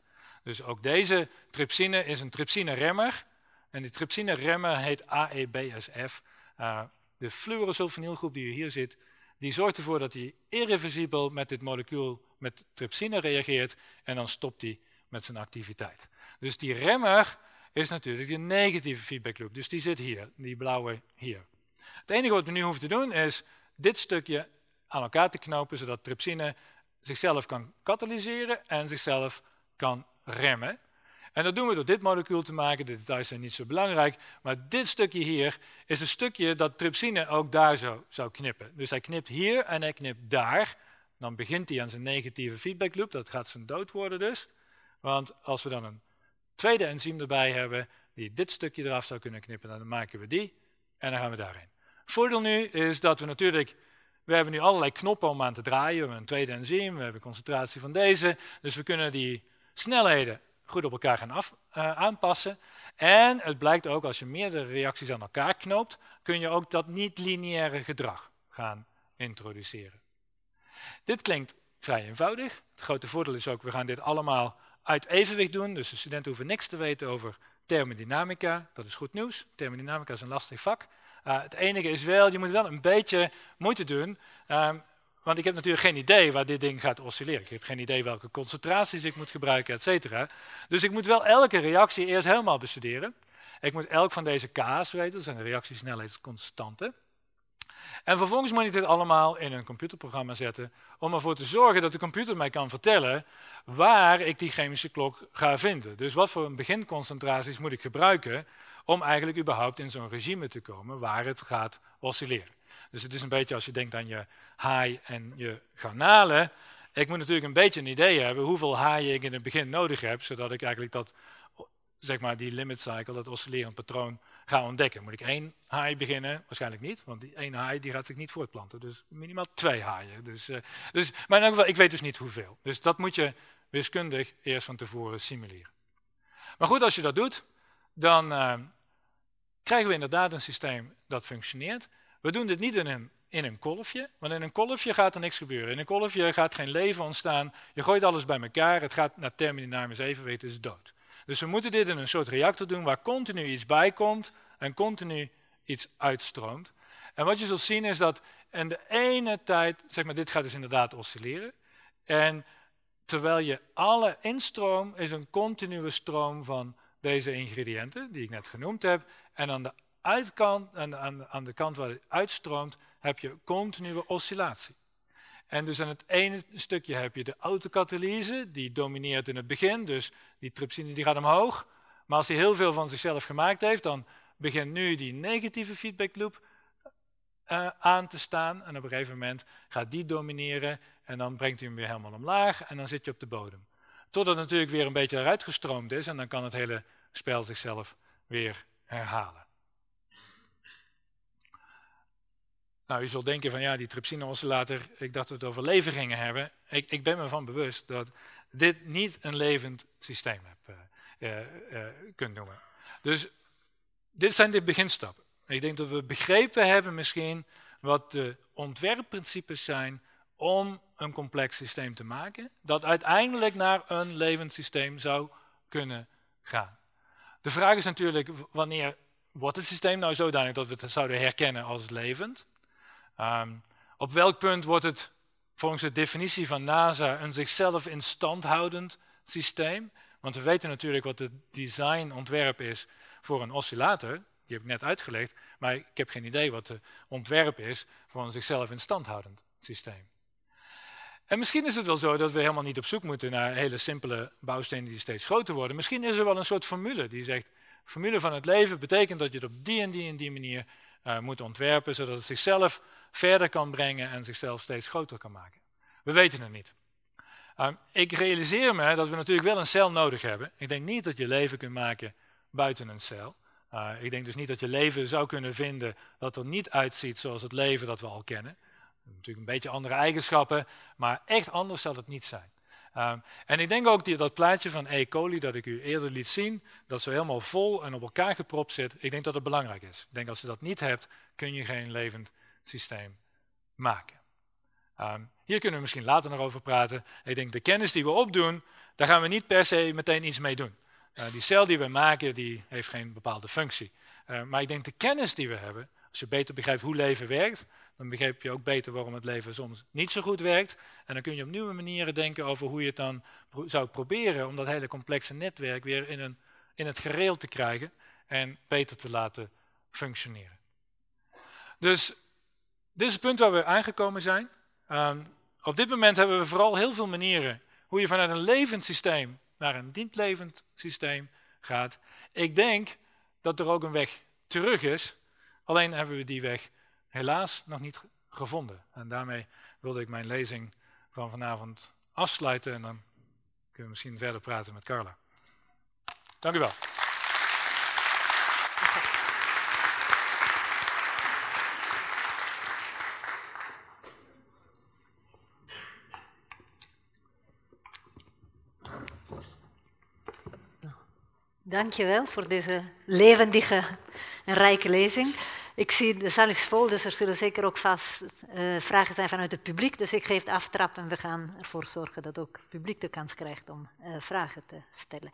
Dus ook deze trypsine is een trypsine-remmer. En die trypsine-remmer heet AEBSF. Uh, de fluorosulfonylgroep die u hier ziet, die zorgt ervoor dat hij irreversibel met dit molecuul, met trypsine reageert en dan stopt hij met zijn activiteit. Dus die remmer is natuurlijk de negatieve feedback loop. Dus die zit hier, die blauwe hier. Het enige wat we nu hoeven te doen is dit stukje aan elkaar te knopen, zodat trypsine zichzelf kan katalyseren en zichzelf kan remmen. En dat doen we door dit molecuul te maken. De details zijn niet zo belangrijk. Maar dit stukje hier is een stukje dat trypsine ook daar zo zou knippen. Dus hij knipt hier en hij knipt daar. Dan begint hij aan zijn negatieve feedback loop. Dat gaat zijn dood worden dus. Want als we dan een tweede enzym erbij hebben die dit stukje eraf zou kunnen knippen, dan maken we die en dan gaan we daarheen. Voordeel nu is dat we natuurlijk, we hebben nu allerlei knoppen om aan te draaien. We hebben een tweede enzym, we hebben concentratie van deze. Dus we kunnen die snelheden goed op elkaar gaan af, uh, aanpassen. En het blijkt ook, als je meerdere reacties aan elkaar knoopt, kun je ook dat niet-lineaire gedrag gaan introduceren. Dit klinkt vrij eenvoudig. Het grote voordeel is ook, we gaan dit allemaal uit evenwicht doen. Dus de studenten hoeven niks te weten over thermodynamica. Dat is goed nieuws. Thermodynamica is een lastig vak. Uh, het enige is wel, je moet wel een beetje moeite doen. Um, want ik heb natuurlijk geen idee waar dit ding gaat oscilleren. Ik heb geen idee welke concentraties ik moet gebruiken, et cetera. Dus ik moet wel elke reactie eerst helemaal bestuderen. Ik moet elk van deze K's weten, dat zijn de reactiesnelheidsconstanten. En vervolgens moet ik dit allemaal in een computerprogramma zetten om ervoor te zorgen dat de computer mij kan vertellen waar ik die chemische klok ga vinden. Dus wat voor beginconcentraties moet ik gebruiken om eigenlijk überhaupt in zo'n regime te komen waar het gaat oscilleren. Dus het is een beetje als je denkt aan je haai en je garnalen. Ik moet natuurlijk een beetje een idee hebben hoeveel haaien ik in het begin nodig heb, zodat ik eigenlijk dat, zeg maar, die limit cycle, dat oscillerend patroon, ga ontdekken. Moet ik één haai beginnen? Waarschijnlijk niet, want die één haai die gaat zich niet voortplanten. Dus minimaal twee haaien. Dus, uh, dus, maar in elk geval, ik weet dus niet hoeveel. Dus dat moet je wiskundig eerst van tevoren simuleren. Maar goed, als je dat doet, dan uh, krijgen we inderdaad een systeem dat functioneert. We doen dit niet in een, in een kolfje, want in een kolfje gaat er niks gebeuren. In een kolfje gaat geen leven ontstaan. Je gooit alles bij elkaar, het gaat naar thermodynamisch evenwicht, het is dood. Dus we moeten dit in een soort reactor doen waar continu iets bij komt en continu iets uitstroomt. En wat je zult zien is dat in de ene tijd, zeg maar, dit gaat dus inderdaad oscilleren. En terwijl je alle instroom is een continue stroom van deze ingrediënten, die ik net genoemd heb. En aan de uitkant, aan, aan, aan de kant waar het uitstroomt, heb je continue oscillatie. En dus aan het ene stukje heb je de autokatalyse, die domineert in het begin, dus die trypsine die gaat omhoog. Maar als hij heel veel van zichzelf gemaakt heeft, dan begint nu die negatieve feedback loop uh, aan te staan. En op een gegeven moment gaat die domineren en dan brengt hij hem weer helemaal omlaag en dan zit je op de bodem. Totdat het natuurlijk weer een beetje eruit gestroomd is en dan kan het hele spel zichzelf weer herhalen. Nou, je zult denken van ja, die trypsine-oscillator, ik dacht dat we het over leven gingen hebben. Ik, ik ben me van bewust dat dit niet een levend systeem heb, uh, kunt noemen. Dus dit zijn de beginstappen. Ik denk dat we begrepen hebben misschien wat de ontwerpprincipes zijn om een complex systeem te maken, dat uiteindelijk naar een levend systeem zou kunnen gaan. De vraag is natuurlijk, wanneer wordt het systeem nou zodanig dat we het zouden herkennen als levend? Um, op welk punt wordt het volgens de definitie van NASA een zichzelf in stand houdend systeem? Want we weten natuurlijk wat het designontwerp is voor een oscillator. Die heb ik net uitgelegd. Maar ik heb geen idee wat de ontwerp is voor een zichzelf in stand houdend systeem. En misschien is het wel zo dat we helemaal niet op zoek moeten naar hele simpele bouwstenen die steeds groter worden. Misschien is er wel een soort formule die zegt, formule van het leven betekent dat je het op die en die en die manier uh, moet ontwerpen, zodat het zichzelf verder kan brengen en zichzelf steeds groter kan maken. We weten het niet. Uh, ik realiseer me dat we natuurlijk wel een cel nodig hebben. Ik denk niet dat je leven kunt maken buiten een cel. Uh, ik denk dus niet dat je leven zou kunnen vinden dat er niet uitziet zoals het leven dat we al kennen. Natuurlijk een beetje andere eigenschappen, maar echt anders zal het niet zijn. Um, en ik denk ook dat dat plaatje van E. coli dat ik u eerder liet zien, dat zo helemaal vol en op elkaar gepropt zit, ik denk dat het belangrijk is. Ik denk als je dat niet hebt, kun je geen levend systeem maken. Um, hier kunnen we misschien later nog over praten. Ik denk de kennis die we opdoen, daar gaan we niet per se meteen iets mee doen. Uh, die cel die we maken, die heeft geen bepaalde functie. Uh, maar ik denk de kennis die we hebben, als je beter begrijpt hoe leven werkt, dan begrijp je ook beter waarom het leven soms niet zo goed werkt. En dan kun je op nieuwe manieren denken over hoe je het dan zou proberen om dat hele complexe netwerk weer in, een, in het gereel te krijgen en beter te laten functioneren. Dus dit is het punt waar we aangekomen zijn. Um, op dit moment hebben we vooral heel veel manieren hoe je vanuit een levend systeem naar een dientlevend systeem gaat. Ik denk dat er ook een weg terug is, alleen hebben we die weg helaas nog niet gevonden. En daarmee wilde ik mijn lezing van vanavond afsluiten en dan kunnen we misschien verder praten met Carla. Dank u wel. Dankjewel voor deze levendige en rijke lezing. Ik zie, de zaal is vol, dus er zullen zeker ook vast uh, vragen zijn vanuit het publiek. Dus ik geef aftrap en we gaan ervoor zorgen dat ook het publiek de kans krijgt om uh, vragen te stellen.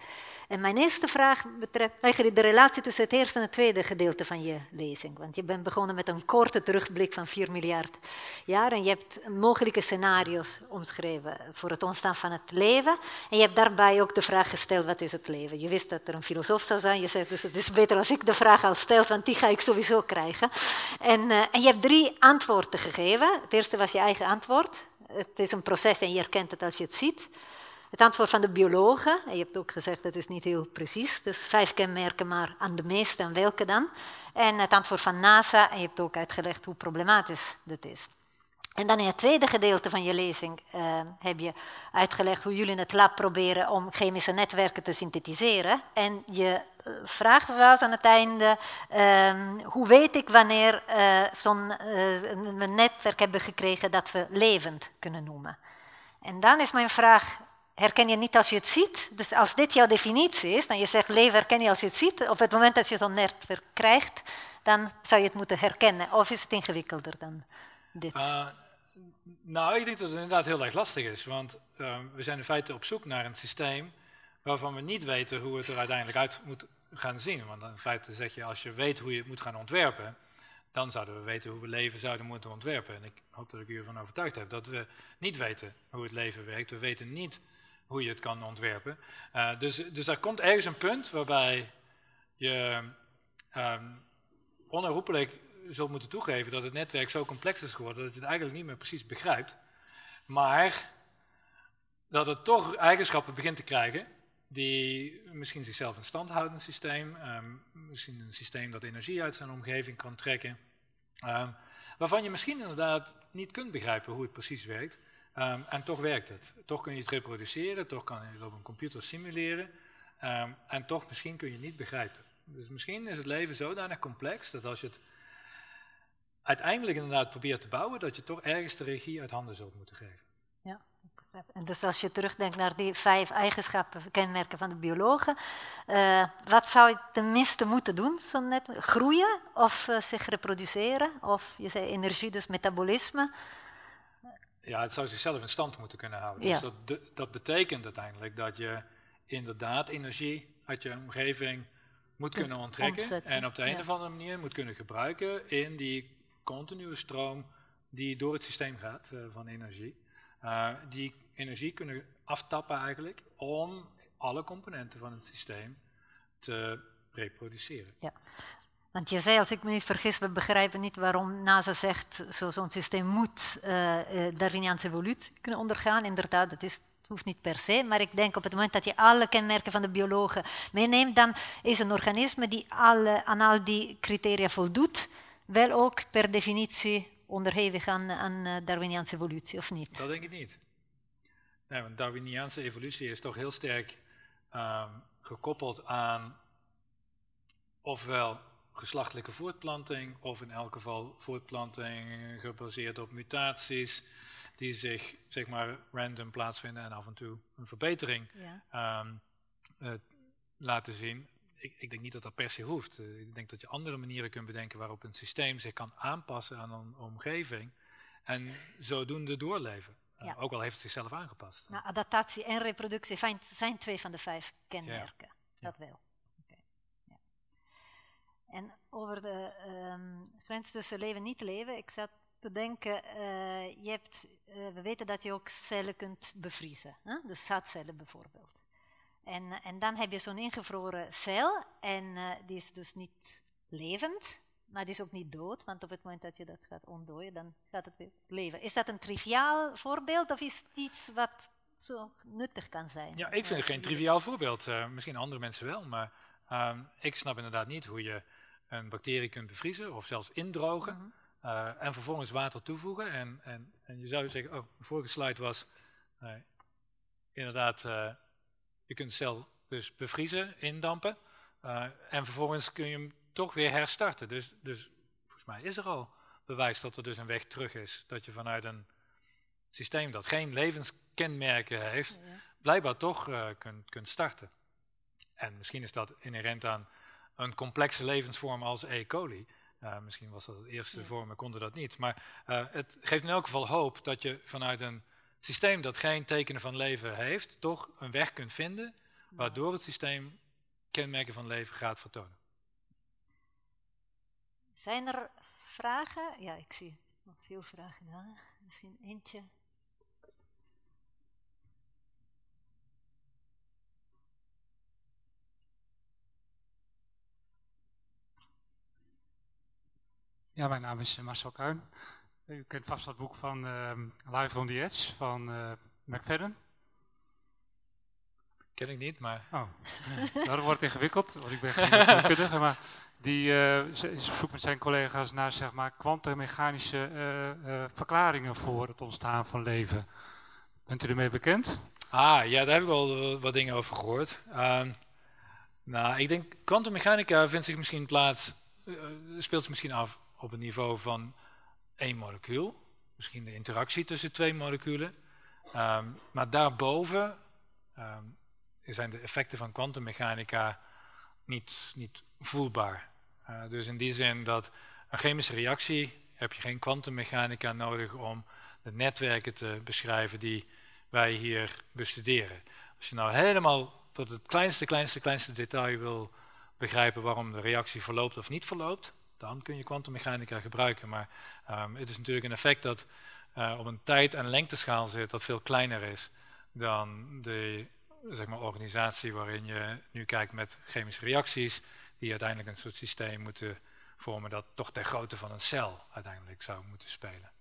En mijn eerste vraag betreft eigenlijk de relatie tussen het eerste en het tweede gedeelte van je lezing. Want je bent begonnen met een korte terugblik van 4 miljard jaar en je hebt mogelijke scenario's omschreven voor het ontstaan van het leven. En je hebt daarbij ook de vraag gesteld, wat is het leven? Je wist dat er een filosoof zou zijn, je zei dus het is beter als ik de vraag al stel, want die ga ik sowieso krijgen. En, uh, en je hebt drie antwoorden gegeven. Het eerste was je eigen antwoord. Het is een proces en je herkent het als je het ziet. Het antwoord van de biologen, en je hebt ook gezegd dat is niet heel precies, dus vijf kenmerken maar aan de meeste en welke dan. En het antwoord van NASA, en je hebt ook uitgelegd hoe problematisch dit is. En dan in het tweede gedeelte van je lezing uh, heb je uitgelegd hoe jullie in het lab proberen om chemische netwerken te synthetiseren. En je uh, vraag was aan het einde, uh, hoe weet ik wanneer uh, zo'n netwerk hebben gekregen dat we levend kunnen noemen? En dan is mijn vraag, herken je niet als je het ziet? Dus als dit jouw definitie is, dan je zegt leven herken je als je het ziet, op het moment dat je zo'n netwerk krijgt, dan zou je het moeten herkennen. Of is het ingewikkelder dan dit? Nou, ik denk dat het inderdaad heel erg lastig is, want uh, we zijn in feite op zoek naar een systeem waarvan we niet weten hoe het er uiteindelijk uit moet gaan zien. Want in feite zeg je, als je weet hoe je het moet gaan ontwerpen, dan zouden we weten hoe we leven zouden moeten ontwerpen. En ik hoop dat ik u ervan overtuigd heb dat we niet weten hoe het leven werkt. We weten niet hoe je het kan ontwerpen. Uh, dus, dus er komt ergens een punt waarbij je um, onherroepelijk zult moeten toegeven dat het netwerk zo complex is geworden dat je het eigenlijk niet meer precies begrijpt. Maar dat het toch eigenschappen begint te krijgen die misschien zichzelf in stand houden, een systeem, ehm, misschien een systeem dat energie uit zijn omgeving kan trekken, ehm, waarvan je misschien inderdaad niet kunt begrijpen hoe het precies werkt, ehm, en toch werkt het. Toch kun je het reproduceren, toch kan je het op een computer simuleren, en toch misschien kun je het niet begrijpen. Dus misschien is het leven zodanig complex dat als je het uiteindelijk inderdaad probeert te bouwen, dat je toch ergens de regie uit handen zult moeten geven. Ja, en dus als je terugdenkt naar die vijf eigenschappen, kenmerken van de biologen, uh, wat zou je tenminste moeten doen? Zo net, groeien of uh, zich reproduceren? Of je zei energie, dus metabolisme? Ja, het zou zichzelf in stand moeten kunnen houden. Ja. Dus dat, dat betekent uiteindelijk dat je inderdaad energie uit je omgeving moet kunnen onttrekken en op de een of andere manier moet kunnen gebruiken in die continue stroom die door het systeem gaat uh, van energie. Uh, die energie kunnen aftappen eigenlijk om alle componenten van het systeem te reproduceren. Ja. Want je zei, als ik me niet vergis, we begrijpen niet waarom NASA zegt, zo'n systeem moet uh, Darwiniaanse evolutie kunnen ondergaan. Inderdaad, dat is het hoeft niet per se, maar ik denk op het moment dat je alle kenmerken van de biologen meeneemt, dan is een organisme die alle, aan al die criteria voldoet, wel ook per definitie onderhevig aan, aan eh, Darwiniaanse evolutie, of niet? Dat denk ik niet. Nee, want Darwiniaanse evolutie is toch heel sterk um, gekoppeld aan ofwel geslachtelijke voortplanting, of in elk geval voortplanting gebaseerd op mutaties die zich zeg maar random plaatsvinden en af en toe een verbetering ja. um, uh, laten zien ik, ik, denk niet dat dat per se hoeft. Uh, ik denk dat je andere manieren kunt bedenken waarop een systeem zich kan aanpassen aan een omgeving en zodoende doorleven. Uh, ja. ook al heeft het zichzelf aangepast. Nou, adaptatie en reproductie zijn twee van de vijf kenmerken. Ja. Dat wel. Okay. En over de um, grens tussen leven en niet leven, ik zat te denken, uh, je hebt, we weten dat je ook cellen kunt bevriezen, hè? dus zaadcellen bijvoorbeeld. En, en dan heb je zo'n ingevroren cel en uh, die is dus niet levend, maar die is ook niet dood, want op het moment dat je dat gaat ontdooien, dan gaat het weer leven. Is dat een triviaal voorbeeld of is het iets wat zo nuttig kan zijn? Ja, ik vind het geen triviaal voorbeeld. Uh, misschien andere mensen wel, maar uh, ik snap inderdaad niet hoe je een bacterie kunt bevriezen of zelfs indrogen. Mm -hmm. uh, en vervolgens water toevoegen. En, en, en je zou zeggen, oh, de vorige slide was inderdaad je kunt de cel dus bevriezen, indampen. Uh, en vervolgens kun je hem toch weer herstarten. Dus, dus volgens mij is er al bewijs dat er dus een weg terug is. Dat je vanuit een systeem dat geen levenskenmerken heeft, blijkbaar toch uh, kunt, kunt starten. En misschien is dat inherent aan een complexe levensvorm als E. coli. Uh, misschien was dat het eerste ja. vorm en konden dat niet. Maar het geeft in elk geval hoop dat je vanuit een systeem dat geen tekenen van leven heeft, toch een weg kunt vinden waardoor het systeem kenmerken van leven gaat vertonen. Zijn er vragen? Ja, ik zie nog veel vragen. Misschien eentje. Ja, mijn naam is Marcel Kuin. U kent vast dat boek van uh, Live on the Edge van uh, McFadden. Ken ik niet, maar... Oh, nou, dat wordt ingewikkeld, want ik ben geen kundige, maar die uh, zoekt met zijn collega's naar zeg maar kwantummechanische uh, verklaringen voor het ontstaan van leven. Bent u ermee bekend? Ah, ja, daar heb ik al wat dingen over gehoord. Uh, nou, ik denk, kwantummechanica vindt zich misschien plaats, speelt zich misschien af op het niveau van één molecuul. Misschien de interactie tussen twee moleculen. Um, maar daarboven um, zijn de effecten van kwantummechanica niet, niet voelbaar. Uh, dus in die zin dat een chemische reactie heb je geen kwantummechanica nodig om de netwerken te beschrijven die wij hier bestuderen. Als je nou helemaal tot het kleinste, kleinste, kleinste detail wil begrijpen waarom de reactie verloopt of niet verloopt, dan kun je kwantummechanica gebruiken. Maar um, het is natuurlijk een effect dat uh, op een tijd- en lengteschaal zit dat veel kleiner is dan de zeg maar, organisatie waarin je nu kijkt met chemische reacties, die uiteindelijk een soort systeem moeten vormen dat toch ter grootte van een cel uiteindelijk zou moeten spelen.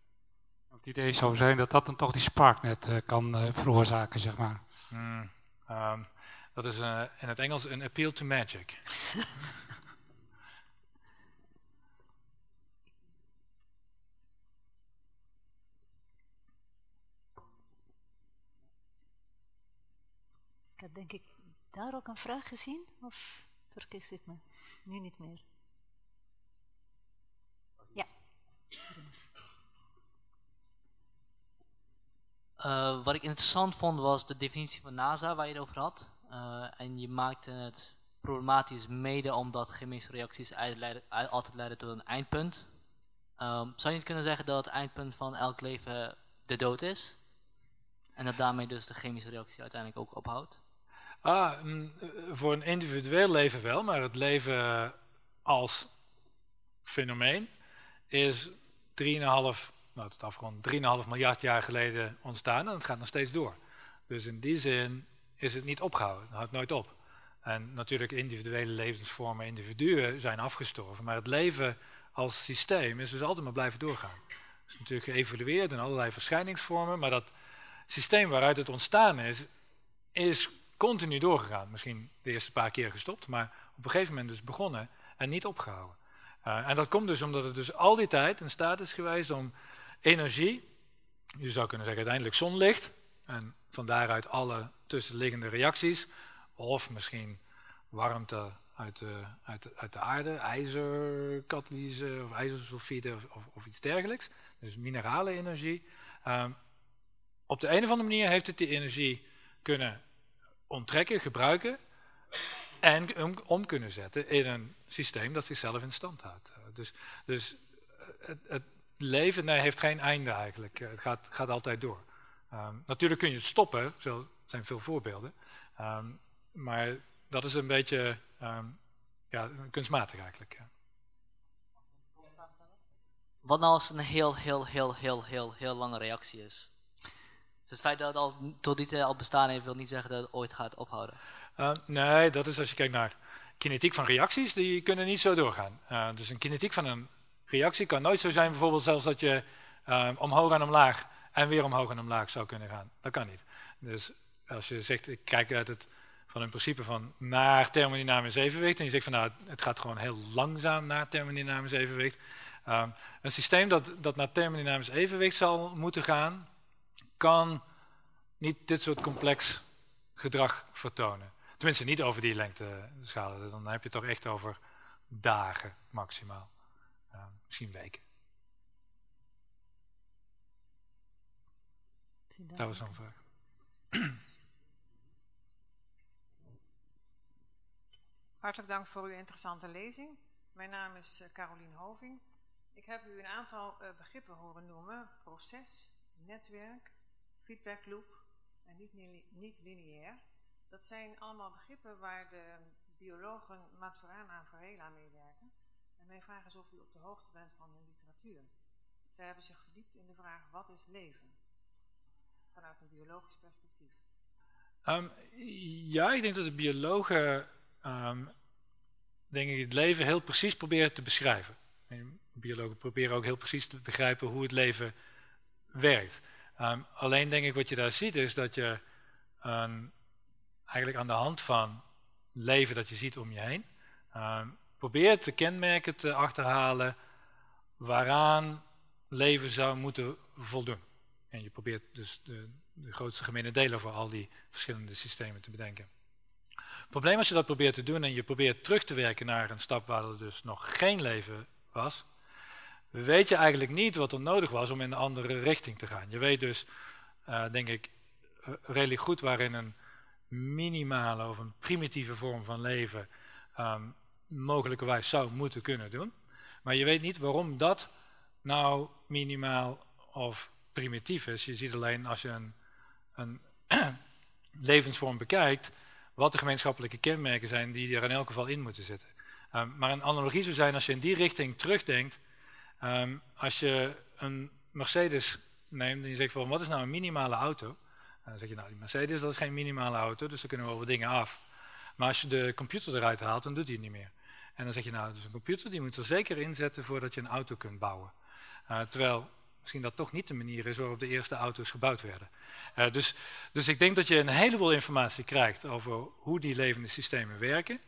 Het idee zou zijn dat dat dan toch die spark net uh, kan uh, veroorzaken, zeg maar. Mm, um, dat is uh, in het Engels een appeal to magic. had denk ik daar ook een vraag gezien, of vergis ik me? Nu niet meer. Ja. Uh, wat ik interessant vond was de definitie van NASA waar je het over had. Uh, en je maakte het problematisch mede omdat chemische reacties altijd leiden tot een eindpunt. Um, zou je niet kunnen zeggen dat het eindpunt van elk leven de dood is? En dat daarmee dus de chemische reactie uiteindelijk ook ophoudt? Ah, mm, voor een individueel leven wel, maar het leven als fenomeen is 3,5, nou tot afgerond, 3,5 miljard jaar geleden ontstaan en het gaat nog steeds door. Dus in die zin is het niet opgehouden, het houdt nooit op. En natuurlijk individuele levensvormen, individuen zijn afgestorven, maar het leven als systeem is dus altijd maar blijven doorgaan. Het is natuurlijk geëvolueerd in allerlei verschijningsvormen, maar dat systeem waaruit het ontstaan is, is continu doorgegaan. Misschien de eerste paar keer gestopt, maar op een gegeven moment dus begonnen en niet opgehouden. Uh, en dat komt dus omdat het dus al die tijd in staat is geweest om energie, je zou kunnen zeggen uiteindelijk zonlicht, en van daaruit alle tussenliggende reacties, of misschien warmte uit de, uit de, uit de aarde, ijzerkatalyse of ijzersulfieten of, of, iets dergelijks, dus minerale energie. Uh, op de een of andere manier heeft het die energie kunnen onttrekken, gebruiken en om, kunnen zetten in een systeem dat zichzelf in stand houdt. Eh, dus, dus eh, het, het, leven heeft geen einde eigenlijk, eh, het gaat, gaat altijd door. Um, natuurlijk kun je het stoppen, er zijn veel voorbeelden, um, maar dat is een beetje um, ja, kunstmatig eigenlijk. Ja. Wat nou als een heel, heel, heel, heel, heel, heel lange reactie is? Dus het feit dat het al tot die tijd al bestaan heeft, wil niet zeggen dat het ooit gaat ophouden. Uh, nee, dat is als je kijkt naar kinetiek van reacties, die kunnen niet zo doorgaan. Uh, dus een kinetiek van een reactie kan nooit zo zijn, bijvoorbeeld zelfs dat je uh, omhoog en omlaag en weer omhoog en omlaag zou kunnen gaan. Dat kan niet. Dus als je zegt, ik kijk uit het van een principe van naar thermodynamisch evenwicht, en je zegt van nou, het gaat gewoon heel langzaam naar thermodynamisch evenwicht. Um, een systeem dat, dat naar thermodynamisch evenwicht zal moeten gaan, kan niet dit soort complex gedrag vertonen. Tenminste, niet over die lengte schalen. Dan heb je het toch echt over dagen maximaal. Misschien weken. Dat was zo'n vraag. Hartelijk dank voor uw interessante lezing. Mijn naam is uh, Carolien Hoving. Ik heb u een aantal uh, begrippen horen noemen. Proces, netwerk, feedback loop en niet, niet lineair. Dat zijn allemaal begrippen waar de biologen Maturana en Varela meewerken. En mijn vraag is of u op de hoogte bent van hun literatuur. Zij hebben zich verdiept in de vraag wat is leven? Vanuit een biologisch perspectief. Um, ja, ik denk dat de biologen um, denk ik, het leven heel precies proberen te beschrijven. En biologen proberen ook heel precies te begrijpen hoe het leven werkt. Um, alleen denk ik wat je daar ziet is dat je um, eigenlijk aan de hand van leven dat je ziet om je heen, um, probeert de kenmerken te achterhalen waaraan leven zou moeten voldoen. En je probeert dus de, de grootste gemene deler voor al die verschillende systemen te bedenken. Het probleem als je dat probeert te doen en je probeert terug te werken naar een stap waar er dus nog geen leven was, weet je eigenlijk niet wat er nodig was om in een andere richting te gaan. Je weet dus, uh, denk ik, uh, redelijk goed waarin een minimale of een primitieve vorm van leven um, mogelijkerwijs zou moeten kunnen doen. Maar je weet niet waarom dat nou minimaal of primitief is. Je ziet alleen als je een, een levensvorm bekijkt, wat de gemeenschappelijke kenmerken zijn die er in elk geval in moeten zitten. Um, maar een analogie zou zijn als je in die richting terugdenkt Um, als je een Mercedes neemt en je zegt wat is nou een minimale auto? Dan zeg je nou die Mercedes dat is geen minimale auto, dus daar kunnen we over dingen af. Maar als je de computer eruit haalt, dan doet hij het niet meer. En dan zeg je nou, dus een computer die moet er zeker inzetten voordat je een auto kunt bouwen. Uh, terwijl misschien dat toch niet de manier is waarop de eerste auto's gebouwd werden. Uh, dus, dus ik denk dat je een heleboel informatie krijgt over hoe die levende systemen werken.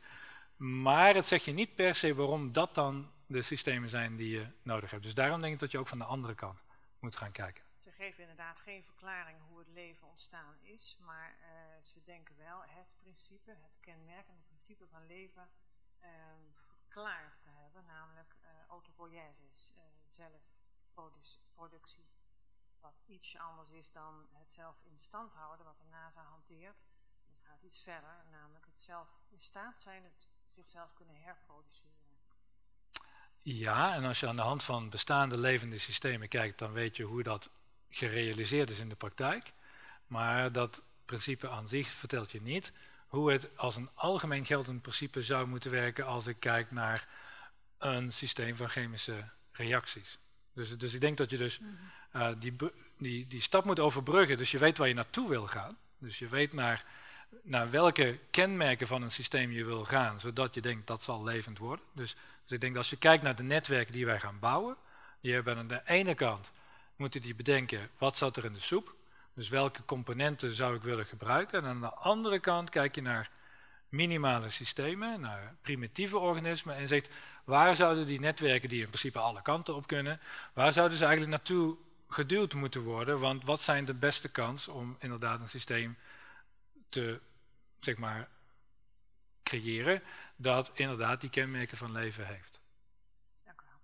Maar het zegt je niet per se waarom dat dan de systemen zijn die je nodig hebt. Dus daarom denk ik dat je ook van de andere kant moet gaan kijken. Ze geven inderdaad geen verklaring hoe het leven ontstaan is, maar uh, ze denken wel het principe, het kenmerkende principe van leven uh, verklaard te hebben, namelijk uh, autopoiesis, zelfproductie. Wat iets anders is dan het zelf in stand houden, wat de NASA hanteert. Het gaat iets verder, namelijk het zelf in staat zijn het zichzelf kunnen herproduceren. Ja, en als je aan de hand van bestaande levende systemen kijkt, dan weet je hoe dat gerealiseerd is in de praktijk. Maar dat principe aan zich vertelt je niet hoe het als een algemeen geldend principe zou moeten werken als ik kijk naar een systeem van chemische reacties. Dus, dus ik denk dat je dus uh, die, die, die stap moet overbruggen. Dus je weet waar je naartoe wil gaan. Dus je weet naar, naar welke kenmerken van een systeem je wil gaan, zodat je denkt dat zal levend worden. Dus, dus ik denk dat als je kijkt naar de netwerken die wij gaan bouwen, die hebben aan de ene kant moeten die bedenken wat zat er in de soep. Dus welke componenten zou ik willen gebruiken. En aan de andere kant kijk je naar minimale systemen, naar primitieve organismen en zegt waar zouden die netwerken die in principe alle kanten op kunnen, waar zouden ze eigenlijk naartoe geduwd moeten worden? Want wat zijn de beste kans om inderdaad een systeem te zeg maar, creëren dat inderdaad die kenmerken van leven heeft? Dank u wel.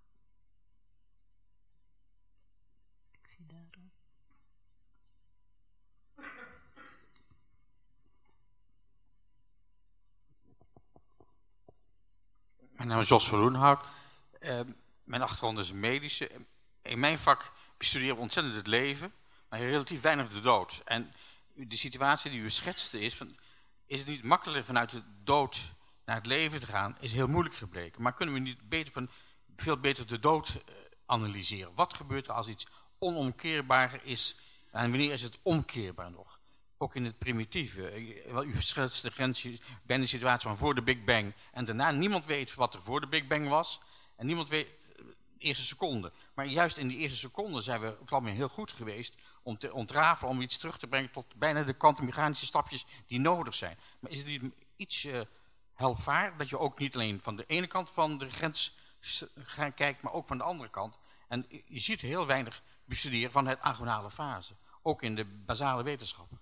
Ik zie daar Mijn naam is Jos van Loenhout. Uh, mijn achtergrond is medische. In mijn vak bestuderen we ontzettend het leven, maar relatief weinig de dood. En de situatie die u schetste is, van, is het niet makkelijker vanuit de dood naar het leven te gaan, is heel moeilijk gebleken. Maar kunnen we niet beter van, veel beter de dood uh, analyseren? Wat gebeurt er als iets onomkeerbaar is en wanneer is het omkeerbaar nog? Ook in het primitieve. U schetst de grens bij de situatie van voor de Big Bang en daarna. Niemand weet wat er voor de Big Bang was. En niemand weet de eerste seconde. Maar juist in die eerste seconde zijn we vooral heel goed geweest om te ontrafelen, om iets terug te brengen tot bijna de kwantummechanische stapjes die nodig zijn. Maar is het niet iets uh, helpvaar dat je ook niet alleen van de ene kant van de grens kijkt, maar ook van de andere kant. En je ziet heel weinig bestuderen van het agonale fase. Ook in de basale wetenschappen.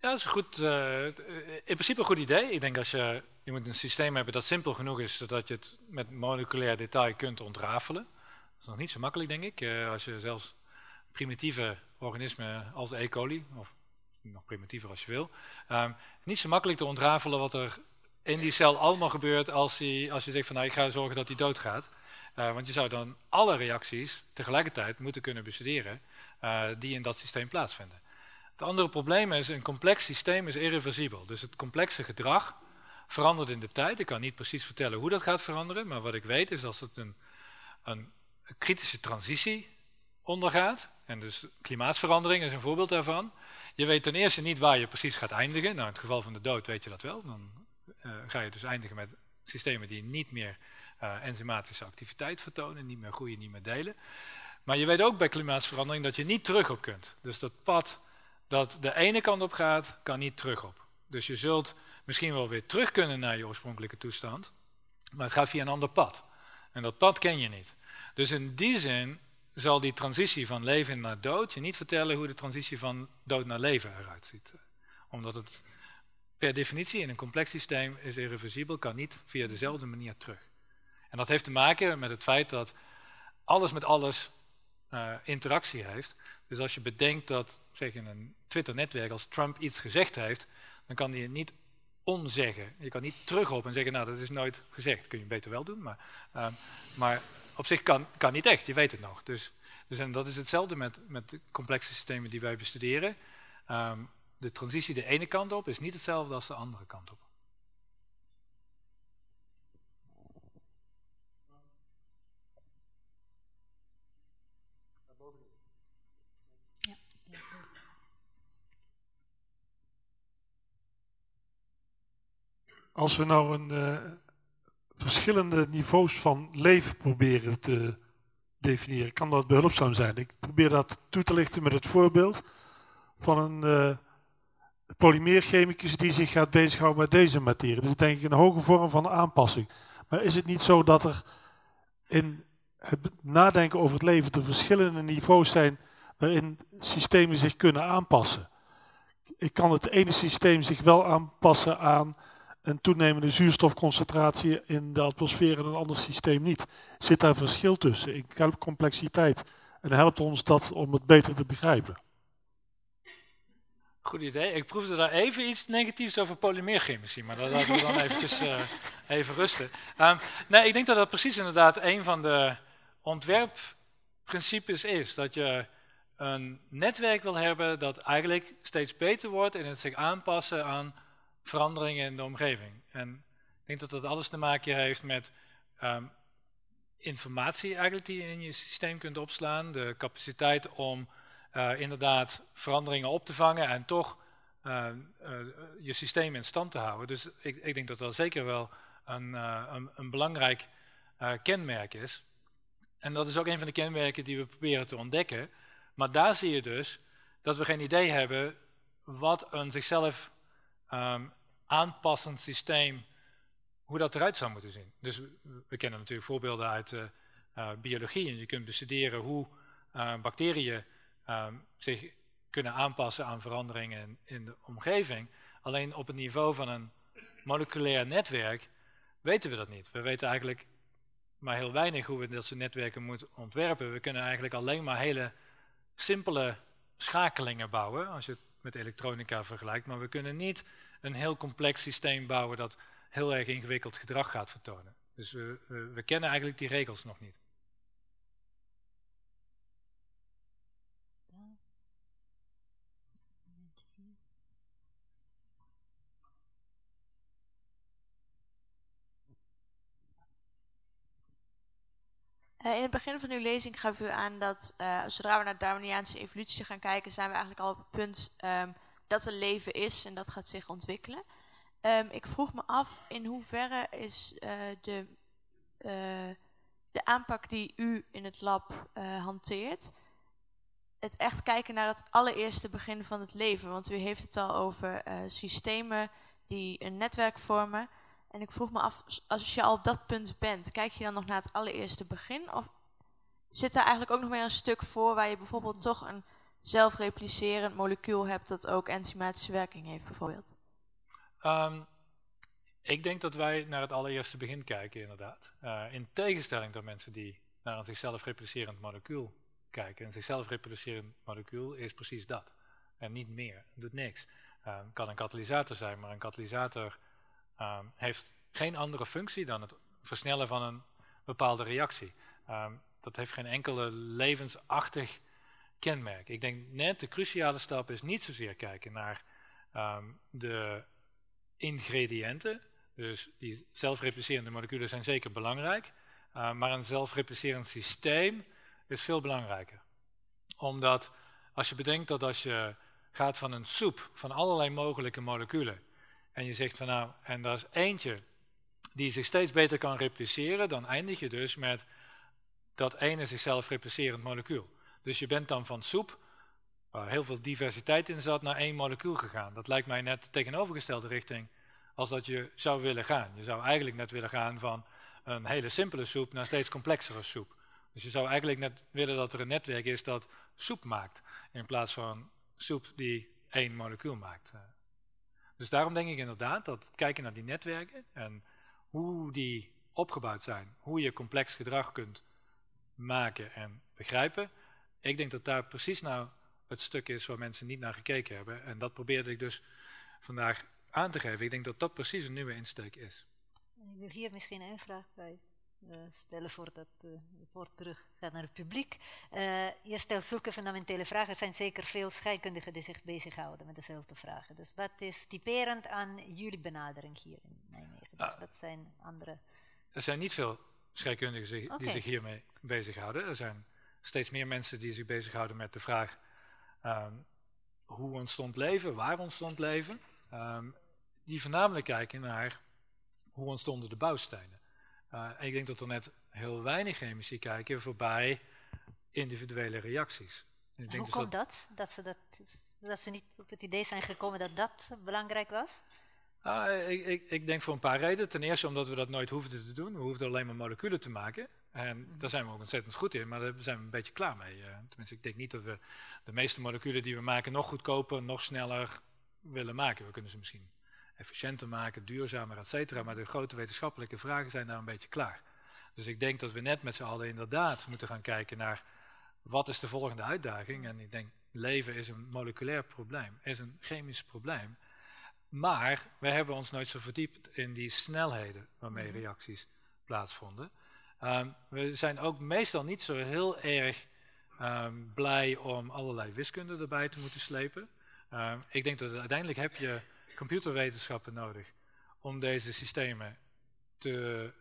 Ja, dat is goed, uh, in principe een goed idee. Ik denk als je, je moet een systeem hebben dat simpel genoeg is, zodat je het met moleculair detail kunt ontrafelen. Dat is nog niet zo makkelijk, denk ik. Uh, als je zelfs primitieve organismen als E. coli, of nog primitiever als je wil, um, niet zo makkelijk te ontrafelen wat er in die cel allemaal gebeurt als, als je zegt van nou ik ga zorgen dat die doodgaat. Uh, want je zou dan alle reacties tegelijkertijd moeten kunnen bestuderen uh, die in dat systeem plaatsvinden. Het andere probleem is, een complex systeem is irreversibel. Dus het complexe gedrag verandert in de tijd. Ik kan niet precies vertellen hoe dat gaat veranderen, maar wat ik weet is dat het een, een kritische transitie ondergaat. En dus klimaatverandering is een voorbeeld daarvan. Je weet ten eerste niet waar je precies gaat eindigen. Nou, in het geval van de dood weet je dat wel. Dan uh, ga je dus eindigen met systemen die niet meer uh, enzymatische activiteit vertonen, niet meer groeien, niet meer delen. Maar je weet ook bij klimaatverandering dat je niet terug op kunt. Dus dat pad dat de ene kant op gaat, kan niet terug op. Dus je zult misschien wel weer terug kunnen naar je oorspronkelijke toestand, maar het gaat via een ander pad. En dat pad ken je niet. Dus in die zin zal die transitie van leven naar dood je niet vertellen hoe de transitie van dood naar leven eruit ziet. Omdat het per definitie in een complex systeem is irreversibel, kan niet via dezelfde manier terug. En dat heeft te maken met het feit dat alles met alles uh, interactie heeft. Dus als je bedenkt dat zeg in een Twitter-netwerk, als Trump iets gezegd heeft, dan kan hij niet onzeggen. Je kan niet terugop en zeggen, nou dat is nooit gezegd. kun je beter wel doen, maar, uh, maar op zich kan, kan niet echt, je weet het nog. Dus, dus en dat is hetzelfde met, met de complexe systemen die wij bestuderen. Um, de transitie de ene kant op is niet hetzelfde als de andere kant op. Als we nou een uh, verschillende niveaus van leven proberen te definiëren. Kan dat behulpzaam zijn? Ik probeer dat toe te lichten met het voorbeeld van een uh, polymeerchemicus die zich gaat bezighouden met deze materie. Dus denk ik een hoge vorm van aanpassing. Maar is het niet zo dat er in het nadenken over het leven de verschillende niveaus zijn waarin systemen zich kunnen aanpassen? Ik kan het ene systeem zich wel aanpassen aan een toenemende zuurstofconcentratie in de atmosfeer en een ander systeem niet. Zit daar verschil tussen in complexiteit? En helpt ons dat om het beter te begrijpen? Goed idee. Ik proefde daar even iets negatiefs over polymeerchemici, maar dat laten we dan eventjes uh, even rusten. Um, nee, ik denk dat dat precies inderdaad een van de ontwerpprincipes is. Dat je een netwerk wil hebben dat eigenlijk steeds beter wordt in het zich aanpassen aan veranderingen in de omgeving. En ik denk dat dat alles te maken heeft met um, informatie eigenlijk die je in je systeem kunt opslaan. De capaciteit om uh, inderdaad veranderingen op te vangen en toch uh, uh, je systeem in stand te houden. Dus ik, ik denk dat dat zeker wel een, een, een belangrijk kenmerk is. En dat is ook een van de kenmerken die we proberen te ontdekken. Maar daar zie je dus dat we geen idee hebben wat een zichzelf um, aanpassend systeem, hoe dat eruit zou moeten zien. Dus we, kennen natuurlijk voorbeelden uit uh, uh, biologie en je kunt bestuderen hoe uh, bacteriën um, zich kunnen aanpassen aan veranderingen in, in, de omgeving. Alleen op het niveau van een moleculair netwerk weten we dat niet. We weten eigenlijk maar heel weinig hoe we dat soort netwerken moeten ontwerpen. We kunnen eigenlijk alleen maar hele simpele schakelingen bouwen, als je het met elektronica vergelijkt, maar we kunnen niet een heel complex systeem bouwen dat heel erg ingewikkeld gedrag gaat vertonen. Dus we, we, kennen eigenlijk die regels nog niet. Uh, in het begin van uw lezing gaf u aan dat uh, zodra we naar Darwiniaanse evolutie gaan kijken, zijn we eigenlijk al op het punt um, dat er leven is en dat gaat zich ontwikkelen. Um, ik vroeg me af in hoeverre is uh, de, de aanpak die u in het lab hanteert, het echt kijken naar het allereerste begin van het leven. Want u heeft het al over systemen die een netwerk vormen. En ik vroeg me af, als je al op dat punt bent, kijk je dan nog naar het allereerste begin? Of zit daar eigenlijk ook nog meer een stuk voor waar je bijvoorbeeld toch een zelfreplicerend molecuul hebt dat ook enzymatische werking heeft bijvoorbeeld? Um, ik denk dat wij naar het allereerste begin kijken inderdaad. Uh, in tegenstelling tot mensen die naar een zichzelf replicerend molecuul kijken. Een zichzelf replicerend molecuul is precies dat. En niet meer. Het doet niks. Het uh, kan een katalysator zijn, maar een katalysator um, heeft geen andere functie dan het versnellen van een bepaalde reactie. Um, dat heeft geen enkele levensachtig kenmerk. Ik denk net de cruciale stap is niet zozeer kijken naar um, de ingrediënten. Dus die zelfreplicerende moleculen zijn zeker belangrijk. Maar een zelfreplicerend systeem is veel belangrijker. Omdat als je bedenkt dat als je gaat van een soep van allerlei mogelijke moleculen en je zegt van nou, en daar is eentje die zich steeds beter kan repliceren, dan eindig je dus met dat ene zichzelf replicerend molecuul. Dus je bent dan van soep, waar heel veel diversiteit in zat, naar één molecuul gegaan. Dat lijkt mij net de tegenovergestelde richting als dat je zou willen gaan. Je zou eigenlijk net willen gaan van een hele simpele soep naar steeds complexere soep. Dus je zou eigenlijk net willen dat er een netwerk is dat soep maakt, in plaats van soep die één molecuul maakt. Dus daarom denk ik inderdaad dat het kijken naar die netwerken en hoe die opgebouwd zijn, hoe je complex gedrag kunt maken en begrijpen, ik denk dat daar precies nou het stuk is waar mensen niet naar gekeken hebben. En dat probeerde ik dus vandaag aan te geven. Ik denk dat dat precies een nieuwe insteek is. Ik wil hier misschien een vraag bij stellen voordat uh, het woord terug gaat naar het publiek. Uh, je stelt zulke fundamentele vragen. Er zijn zeker veel scheikundigen die zich bezighouden met dezelfde vragen. Dus wat is typerend aan jullie benadering hier in Nijmegen? Dus ah. wat zijn andere... Er zijn niet veel scheikundigen die okay. zich hiermee bezighouden. Er zijn steeds meer mensen die zich bezighouden met de vraag... Um, hoe ontstond leven, waar ontstond leven... Um, die voornamelijk kijken naar hoe ontstonden de bouwstenen. Uh, ik denk dat er net heel weinig chemici kijken voorbij individuele reacties. Ik denk hoe dus komt dat? Dat, ze dat, dat ze niet op het idee zijn gekomen dat dat belangrijk was? Uh, ik, ik, ik, denk voor een paar redenen. Ten eerste omdat we dat nooit hoefden te doen. We hoefden alleen maar moleculen te maken. En mhm. daar zijn we ook ontzettend goed in, maar daar zijn we een beetje klaar mee. Uh, tenminste, ik denk niet dat we de meeste moleculen die we maken nog goedkoper, nog sneller willen maken. We kunnen ze misschien efficiënter maken, duurzamer, et cetera. Maar de grote wetenschappelijke vragen zijn daar een beetje klaar. Dus ik denk dat we net met z'n allen inderdaad moeten gaan kijken naar wat is de volgende uitdaging. En ik denk, leven is een moleculair probleem, is een chemisch probleem. Maar we hebben ons nooit zo verdiept in die snelheden waarmee mhm. reacties plaatsvonden. Ehm, we zijn ook meestal niet zo heel erg ehm, blij om allerlei wiskunde erbij te moeten slepen. Ehm, ik denk dat uiteindelijk heb je computerwetenschappen nodig om deze systemen te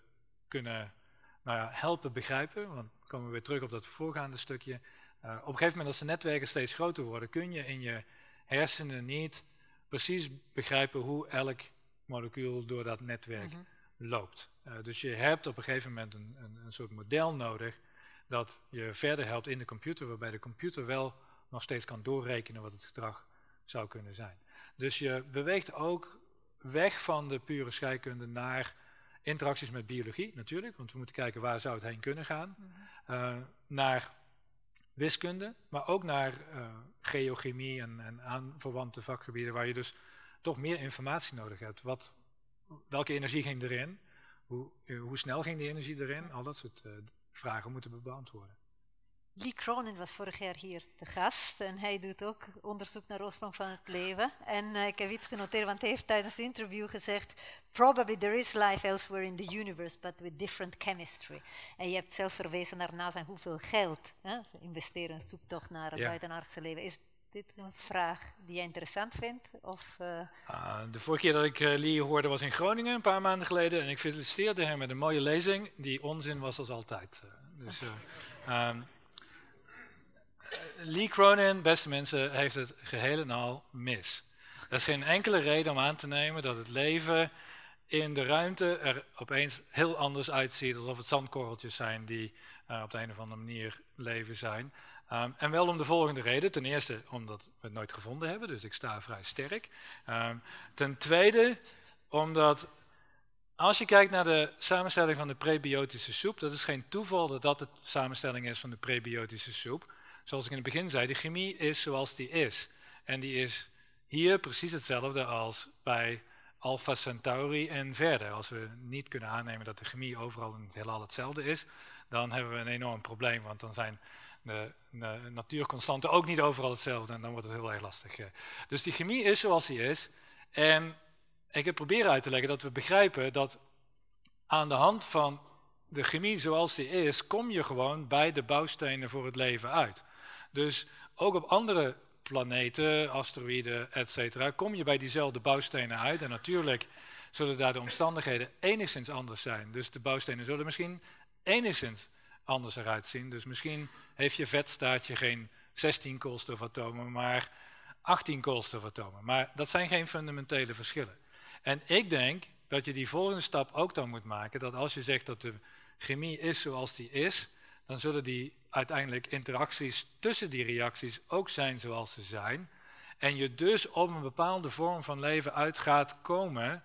kunnen nou ja, helpen begrijpen. Want dan komen we weer terug op dat voorgaande stukje. Uh, op een gegeven moment als de netwerken steeds groter worden, kun je in je hersenen niet precies begrijpen hoe elk molecuul door dat netwerk mhm. loopt. Uh, dus je hebt op een gegeven moment een, een, een, soort model nodig dat je verder helpt in de computer, waarbij de computer wel nog steeds kan doorrekenen wat het gedrag zou kunnen zijn. Dus je beweegt ook weg van de pure scheikunde naar interacties met biologie natuurlijk, want we moeten kijken waar zou het heen kunnen gaan. Uh, naar wiskunde, maar ook naar uh, geochemie en, en aanverwante vakgebieden waar je dus toch meer informatie nodig hebt. Wat, welke energie ging erin? Hoe, eh, hoe snel ging die energie erin? Al dat soort uh, vragen moeten we beantwoorden. Lee Cronin was vorig jaar hier de gast en hij doet ook onderzoek naar oorsprong van het leven. En uh, ik heb iets genoteerd, want hij heeft tijdens het interview gezegd: Probably there is life elsewhere in the universe, but with different chemistry. En je hebt zelf verwezen naar NASA en hoeveel geld hè, ze investeren in zoektocht naar het ja. buitenaardse leven. Is dit een vraag die jij interessant vindt? Of, uh... uh, de vorige keer dat ik uh, Lee hoorde was in Groningen, een paar maanden geleden. En ik feliciteerde hem met een mooie lezing, die onzin was als altijd. dus, um, Lee Cronin, beste mensen, heeft het geheel en al mis. Er is geen enkele reden om aan te nemen dat het leven in de ruimte er opeens heel anders uitziet, alsof het zandkorreltjes zijn die uh, op de een of andere manier leven zijn. Um, en wel om de volgende reden. Ten eerste omdat we het nooit gevonden hebben, dus ik sta vrij sterk. Um, ten tweede omdat als je kijkt naar de samenstelling van de prebiotische soep, dat is geen toeval dat dat de samenstelling is van de prebiotische soep. Zoals ik in het begin zei, de chemie is zoals die is. En die is hier precies hetzelfde als bij Alpha Centauri en verder. Als we niet kunnen aannemen dat de chemie overal in het heelal hetzelfde is, dan hebben we een enorm probleem, want dan zijn de, de natuurconstanten ook niet overal hetzelfde en dan wordt het heel erg lastig. Dus die chemie is zoals die is. En ik heb proberen uit te leggen dat we begrijpen dat aan de hand van de chemie zoals die is, kom je gewoon bij de bouwstenen voor het leven uit. Dus ook op andere planeten, asteroïden, etc., kom je bij diezelfde bouwstenen uit. En natuurlijk zullen daar de omstandigheden enigszins anders zijn. Dus de bouwstenen zullen misschien enigszins anders eruit zien. Dus misschien heeft je vetstaartje geen 16 koolstofatomen, maar 18 koolstofatomen. Maar dat zijn geen fundamentele verschillen. En ik denk dat je die volgende stap ook dan moet maken, dat als je zegt dat de chemie is zoals die is, dan zullen die uiteindelijk interacties tussen die reacties ook zijn zoals ze zijn. En je dus op een bepaalde vorm van leven uit gaat komen,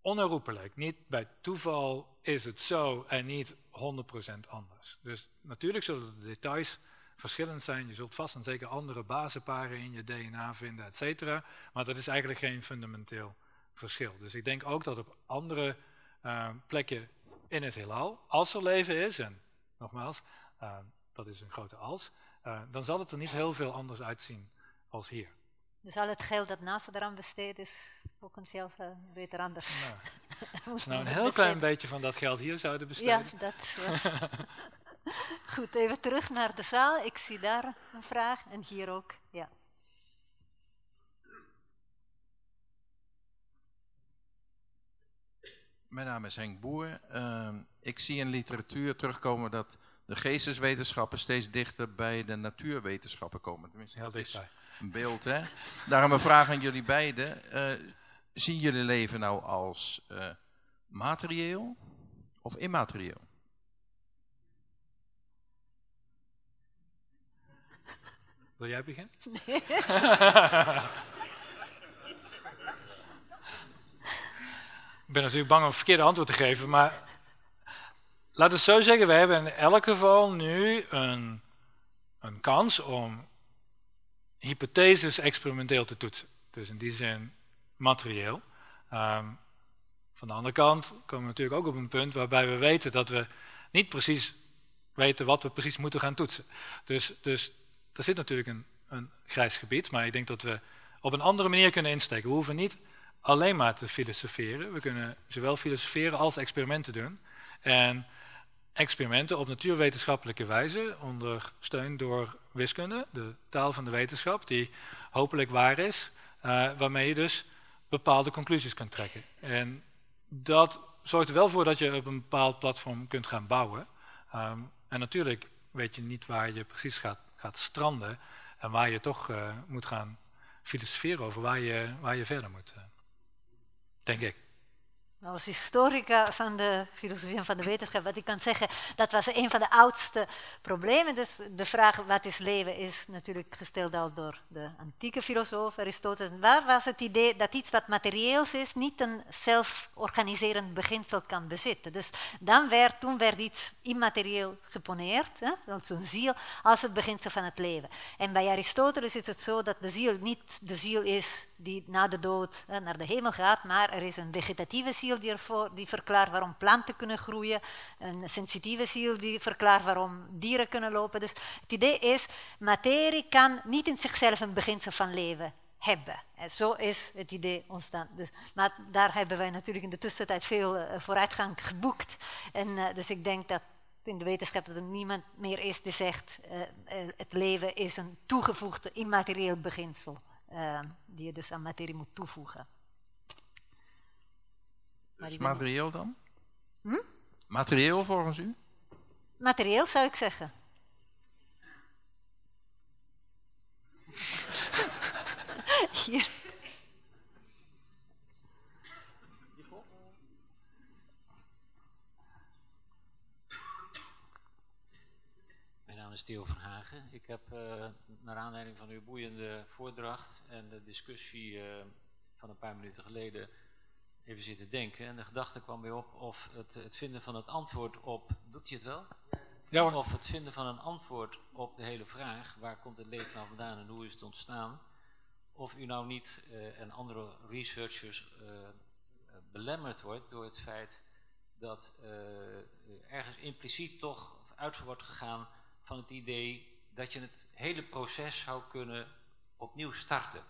onherroepelijk. Niet bij toeval is het zo en niet 100% anders. Dus natuurlijk zullen de details verschillend zijn. Je zult vast en zeker andere basenparen in je DNA vinden, et cetera. Maar dat is eigenlijk geen fundamenteel verschil. Dus ik denk ook dat op andere uh, plekken in het heelal, als er leven is, en nogmaals, uh, dat is een grote als, uh, dan zal het er niet heel veel anders uitzien als hier. Dus al het geld dat NASA eraan besteedt is potentieel uh, beter anders. Nou, nou een heel klein beetje van dat geld hier zouden besteden. Ja, dat was... Goed, even terug naar de zaal. Ik zie daar een vraag en hier ook. Ja. Mijn naam is Henk Boer. Uh, ik zie in literatuur terugkomen dat de geesteswetenschappen steeds dichter bij de natuurwetenschappen komen. Tenminste, Heel dichtbij. Een beeld, hè? Daarom een vraag aan jullie beiden. Uh, zien jullie leven nou als uh, materieel of immaterieel? Wil jij beginnen? Nee. Ik ben natuurlijk bang om een verkeerde antwoord te geven, maar we het zo zeggen, we hebben in elk geval nu een, een kans om hypotheses experimenteel te toetsen. Dus in die zin materieel. Ehm, van de andere kant komen we natuurlijk ook op een punt waarbij we weten dat we niet precies weten wat we precies moeten gaan toetsen. Dus, dus er zit natuurlijk een, een grijs gebied, maar ik denk dat we op een andere manier kunnen insteken. We hoeven niet alleen maar te filosoferen. We kunnen zowel filosoferen als experimenten doen. En experimenten op natuurwetenschappelijke wijze, ondersteund door wiskunde, de taal van de wetenschap, die hopelijk waar is, uh, waarmee je dus bepaalde conclusies kunt trekken. En dat zorgt er wel voor dat je op een bepaald platform kunt gaan bouwen. Um, en natuurlijk weet je niet waar je precies gaat, gaat stranden en waar je toch uh, moet gaan filosoferen over waar je, waar je verder moet. Denk ik. Als historica van de filosofie en van de wetenschap, wat ik kan zeggen, dat was een van de oudste problemen. Dus de vraag wat is leven is natuurlijk gesteld al door de antieke filosoof Aristoteles. Waar was het idee dat iets wat materieels is niet een zelforganiserend beginsel kan bezitten? Dus dan werd, toen werd iets immaterieel geponeerd, hè, een ziel, als het beginsel van het leven. En bij Aristoteles is het zo dat de ziel niet de ziel is die na de dood naar de hemel gaat, maar er is een vegetatieve ziel die, ervoor, die verklaart waarom planten kunnen groeien, een sensitieve ziel die verklaart waarom dieren kunnen lopen. Dus het idee is, materie kan niet in zichzelf een beginsel van leven hebben. En zo is het idee ontstaan. Dus, maar daar hebben wij natuurlijk in de tussentijd veel uh, vooruitgang geboekt. En uh, dus ik denk dat in de wetenschap dat er niemand meer is die zegt, uh, het leven is een toegevoegde immaterieel beginsel. Uh, die je dus aan materie moet toevoegen. Dus materieel dan? Hm? Materieel volgens u? Materieel zou ik zeggen. Hier. Is Theo Verhagen. Ik heb uh, naar aanleiding van uw boeiende voordracht en de discussie uh, van een paar minuten geleden even zitten denken. En de gedachte kwam bij op of het, het vinden van het antwoord op... Doet je het wel? Ja hoor. Of het vinden van een antwoord op de hele vraag... waar komt het leven nou vandaan en hoe is het ontstaan... of u nou niet uh, en andere researchers belemmerd wordt door het feit... dat ergens impliciet toch uit wordt gegaan van het idee dat je het hele proces zou kunnen opnieuw starten.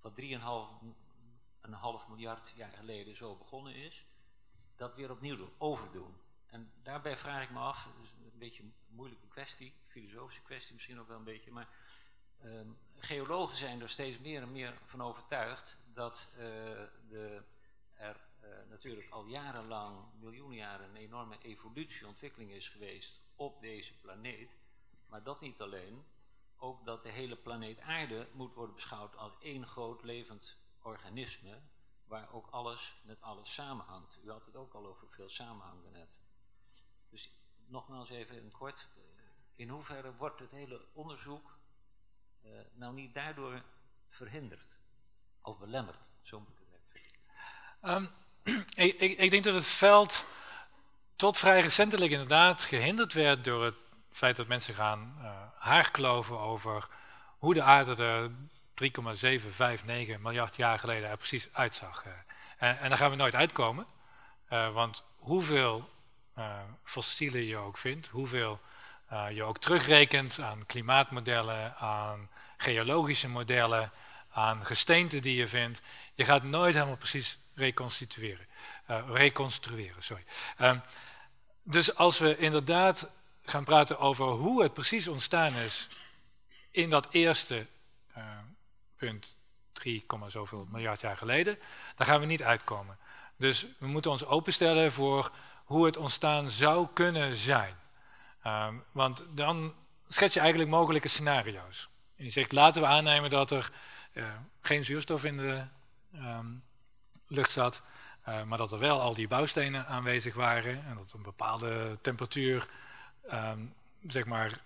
Wat 3,5 miljard jaar geleden zo begonnen is, dat weer opnieuw doen, overdoen. En daarbij vraag ik me af, dat is een beetje een moeilijke kwestie, filosofische kwestie misschien ook wel een beetje, maar uh, geologen zijn er steeds meer en meer van overtuigd dat uh, de, er uh, natuurlijk al jarenlang, miljoenen jaren, een enorme evolutie, ontwikkeling is geweest op deze planeet. Maar dat niet alleen, ook dat de hele planeet aarde moet worden beschouwd als één groot levend organisme, waar ook alles met alles samenhangt. U had het ook al over veel samenhangen net. Dus nogmaals even in kort, in hoeverre wordt het hele onderzoek uh, nou niet daardoor verhinderd of belemmerd, zo moet ik het zeggen. Um, ik, ik, ik denk dat het veld tot vrij recentelijk inderdaad gehinderd werd door het feit dat mensen gaan uh, haarkloven over hoe de aarde er 3,759 miljard jaar geleden er precies uitzag. Uh, en, en, daar gaan we nooit uitkomen, uh, want hoeveel fossielen je ook vindt, hoeveel je ook terugrekent aan klimaatmodellen, aan geologische modellen, aan gesteenten die je vindt, je gaat nooit helemaal precies reconstitueren. reconstrueren sorry. Ehm, dus als we inderdaad gaan praten over hoe het precies ontstaan is in dat eerste uh, punt 3, zoveel miljard jaar geleden, daar gaan we niet uitkomen. Dus we moeten ons openstellen voor hoe het ontstaan zou kunnen zijn. Um, want dan schets je eigenlijk mogelijke scenario's. En je zegt, laten we aannemen dat er uh, geen zuurstof in de um, lucht zat. Uh, maar dat er wel al die bouwstenen aanwezig waren en dat een bepaalde temperatuur, um, zeg maar,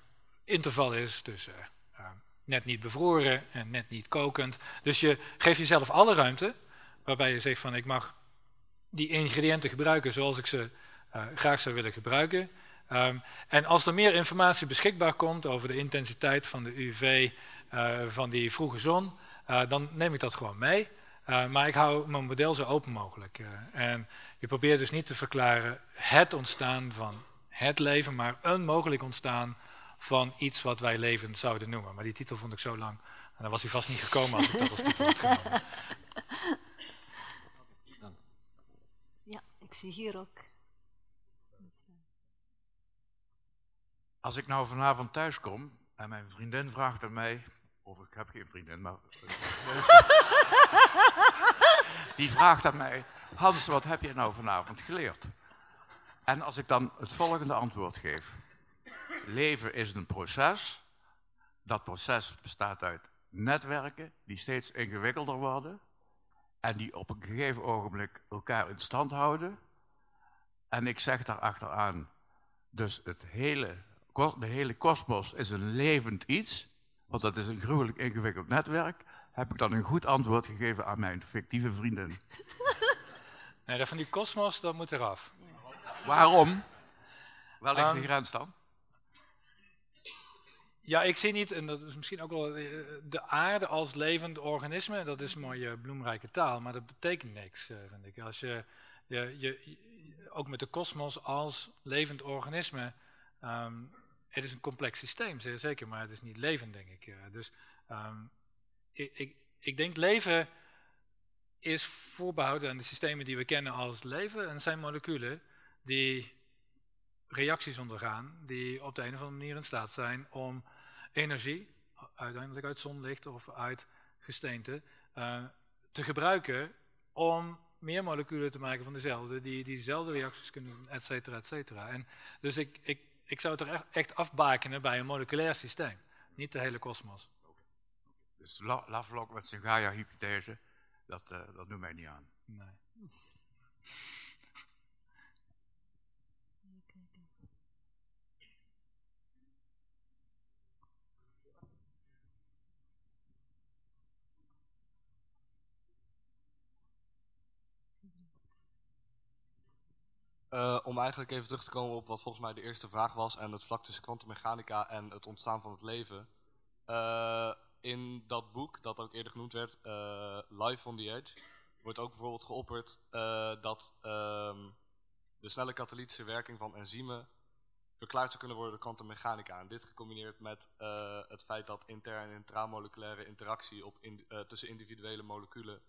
interval is tussen uh, net niet bevroren en net niet kokend. Dus je geeft jezelf alle ruimte, waarbij je zegt van ik mag die ingrediënten gebruiken zoals ik ze uh, graag zou willen gebruiken. Um, en als er meer informatie beschikbaar komt over de intensiteit van de UV van die vroege zon, dan neem ik dat gewoon mee. Maar ik hou mijn model zo open mogelijk. En je probeert dus niet te verklaren het ontstaan van het leven, maar een mogelijk ontstaan van iets wat wij levend zouden noemen. Maar die titel vond ik zo lang. En dan was hij vast niet gekomen als ik dat als titel had genomen. Ja, ik zie hier ook. Als ik nou vanavond thuis kom en mijn vriendin vraagt aan mij, of ik heb geen vriendin, maar. Die vraagt aan mij: Hans, wat heb je nou vanavond geleerd? En als ik dan het volgende antwoord geef: Leven is een proces. Dat proces bestaat uit netwerken die steeds ingewikkelder worden. En die op een gegeven ogenblik elkaar in stand houden. En ik zeg daar achteraan: Dus het hele, de hele kosmos is een levend iets want dat is een gruwelijk ingewikkeld netwerk, heb ik dan een goed antwoord gegeven aan mijn fictieve vriendin. Nee, dat van die kosmos, dat moet eraf. Waarom? Waar ligt de grens dan? Ja, ik zie niet, en dat is misschien ook wel eh, de aarde als levend organisme, dat is mooie bloemrijke taal, maar dat betekent niks, eh, vind ik. Als je, je, je ook met de kosmos als levend organisme, um, het is een complex systeem, zeer zeker, maar het is niet levend, denk ik. dus um, ik, ik, ik, denk leven is voorbehouden aan de systemen die we kennen als leven. En zijn moleculen die reacties ondergaan, die op de een of andere manier in staat zijn om energie, uiteindelijk uit zonlicht of uit gesteente, uh, te gebruiken om meer moleculen te maken van dezelfde, die, die dezelfde reacties kunnen doen, et cetera, et cetera. En dus ik, ik ik zou het er echt afbakenen bij een moleculair systeem, niet de hele kosmos. Dus Lovelock met zijn Gaia-hypothese, dat, uh, dat doet mij niet aan. Nee. Uh, om eigenlijk even terug te komen op wat volgens mij de eerste vraag was en het vlak tussen kwantummechanica en het ontstaan van het leven. Uh, in dat boek, dat ook eerder genoemd werd, uh, Life on the Edge, wordt ook bijvoorbeeld geopperd dat um, de snelle katalytische werking van enzymen verklaard zou kunnen worden door kwantummechanica. En dit gecombineerd met het feit dat inter- en intramoleculaire interactie op in, tussen individuele moleculen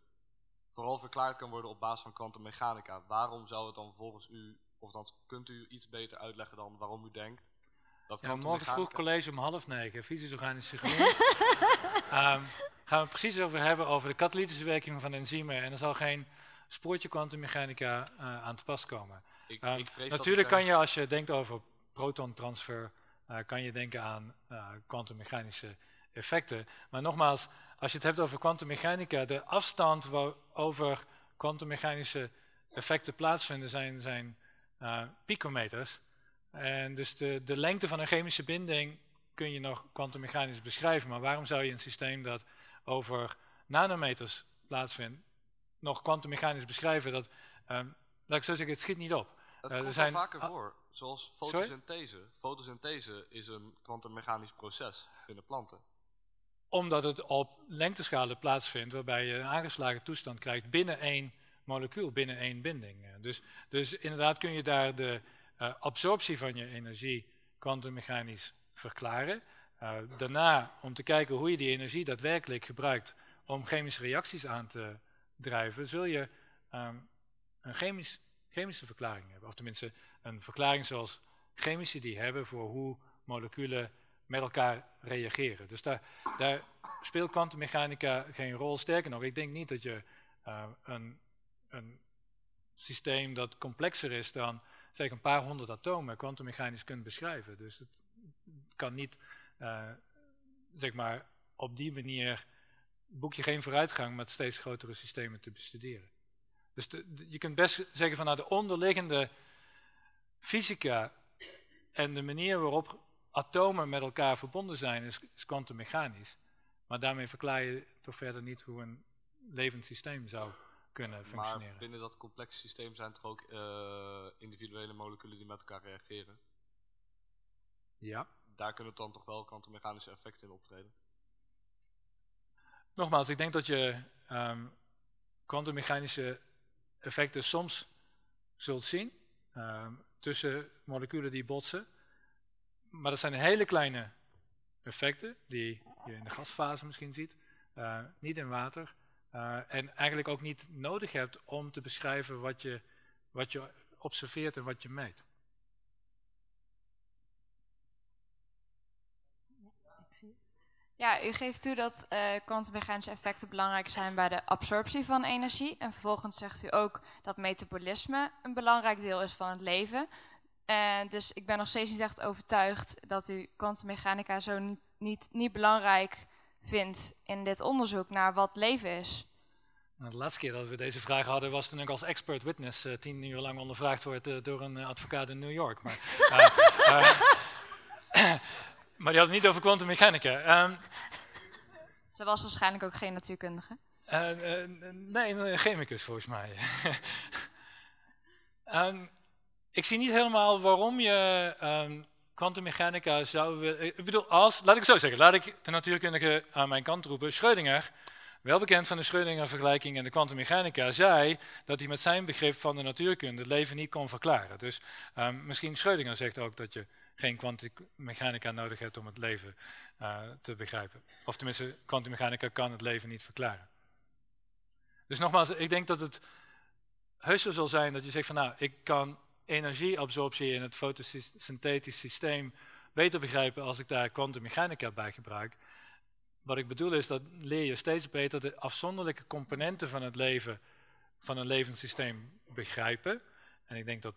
vooral verklaard kan worden op basis van kwantummechanica. Waarom zou het dan volgens u, of dan kunt u iets beter uitleggen dan waarom u denkt dat ja, morgen vroeg college om half negen, fysisch-organische chemie. um, gaan we het precies over hebben over de katalytische werking van enzymen. En er zal geen spoortje kwantummechanica uh, aan te pas komen. Ik, um, ik natuurlijk kan je, als je denkt over protontransfer, uh, kan je denken aan uh, kwantummechanische effecten. Maar nogmaals, als je het hebt over kwantummechanica, de afstand waarover kwantummechanische effecten plaatsvinden zijn, zijn uh, picometers. En dus de, de lengte van een chemische binding kun je nog kwantummechanisch beschrijven. Maar waarom zou je een systeem dat over nanometers plaatsvindt, nog kwantummechanisch beschrijven? Dat, um, laat ik zo zeggen, het schiet niet op. Dat uh, komt er zijn, vaker voor, zoals fotosynthese. Sorry? Fotosynthese is een kwantummechanisch proces binnen planten omdat het op lengteschalen plaatsvindt, waarbij je een aangeslagen toestand krijgt binnen één molecuul, binnen één binding. Dus, dus inderdaad kun je daar de uh, absorptie van je energie kwantummechanisch verklaren. Uh, daarna, om te kijken hoe je die energie daadwerkelijk gebruikt om chemische reacties aan te drijven, zul je um, een chemisch, chemische verklaring hebben. Of tenminste, een verklaring zoals chemici die hebben voor hoe moleculen met elkaar reageren. Dus daar, daar speelt kwantummechanica geen rol. Sterker nog, ik denk niet dat je uh, een, een systeem dat complexer is dan zeg een paar honderd atomen kwantummechanisch kunt beschrijven. Dus het kan niet, uh, zeg maar, op die manier boek je geen vooruitgang met steeds grotere systemen te bestuderen. Dus je kunt best zeggen van nou, de onderliggende fysica en de manier waarop atomen met elkaar verbonden zijn is, is kwantummechanisch. Maar daarmee verklaar je toch verder niet hoe een levend systeem zou kunnen functioneren. Maar binnen dat complexe systeem zijn er ook eh, individuele moleculen die met elkaar reageren. Ja. Daar kunnen dan toch wel kwantummechanische effecten in optreden. Nogmaals, ik denk dat je ehm, kwantummechanische effecten soms zult zien ehm, tussen moleculen die botsen. Maar dat zijn hele kleine effecten die je in de gasfase misschien ziet, eh, niet in water. eh, en eigenlijk ook niet nodig hebt om te beschrijven wat je, wat je observeert en wat je meet. Ja, u geeft toe dat eh, kwantummechanische effecten belangrijk zijn bij de absorptie van energie. En vervolgens zegt u ook dat metabolisme een belangrijk deel is van het leven. En dus ik ben nog steeds niet echt overtuigd dat u kwantummechanica zo niet, niet, niet belangrijk vindt in dit onderzoek naar wat leven is. Nou, de laatste keer dat we deze vraag hadden was toen ik als expert witness eh, tien uur lang ondervraagd werd eh, door een eh, advocaat in New York. Maar, eh, maar die had het niet over kwantummechanica. Ehm, Ze was waarschijnlijk ook geen natuurkundige. Nee, een chemicus volgens mij. Ehm, ik zie niet helemaal waarom je ehm, kwantummechanica zou willen... Ik bedoel, als, laat ik het zo zeggen, laat ik de natuurkundige aan mijn kant roepen. Schrödinger, wel bekend van de Schrödinger-vergelijking en de kwantummechanica, zei dat hij met zijn begrip van de natuurkunde het leven niet kon verklaren. Dus ehm, misschien Schrödinger zegt ook dat je geen kwantummechanica nodig hebt om het leven eh, te begrijpen. Of tenminste, kwantummechanica kan het leven niet verklaren. Dus nogmaals, ik denk dat het heus zo zal zijn dat je zegt van nou, ik kan energieabsorptie in het fotosynthetisch systeem beter begrijpen als ik daar kwantummechanica bij gebruik. Wat ik bedoel is, dat leer je steeds beter de afzonderlijke componenten van het leven, van een levend systeem begrijpen. En ik denk dat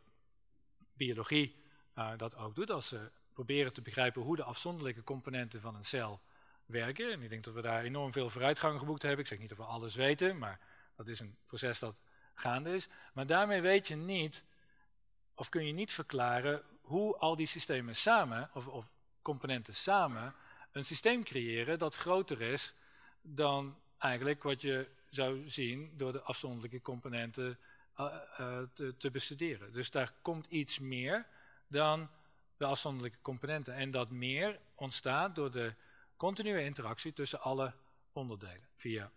biologie uh, dat ook doet, als ze proberen te begrijpen hoe de afzonderlijke componenten van een cel werken. En ik denk dat we daar enorm veel vooruitgang geboekt hebben. Ik zeg niet dat we alles weten, maar dat is een proces dat gaande is. Maar daarmee weet je niet, of kun je niet verklaren, hoe al die systemen samen, of, of componenten samen, een systeem creëren dat groter is dan eigenlijk wat je zou zien door de afzonderlijke componenten uh, uh, te, te, bestuderen. Dus daar komt iets meer dan de afzonderlijke componenten. En dat meer ontstaat door de continue interactie tussen alle onderdelen via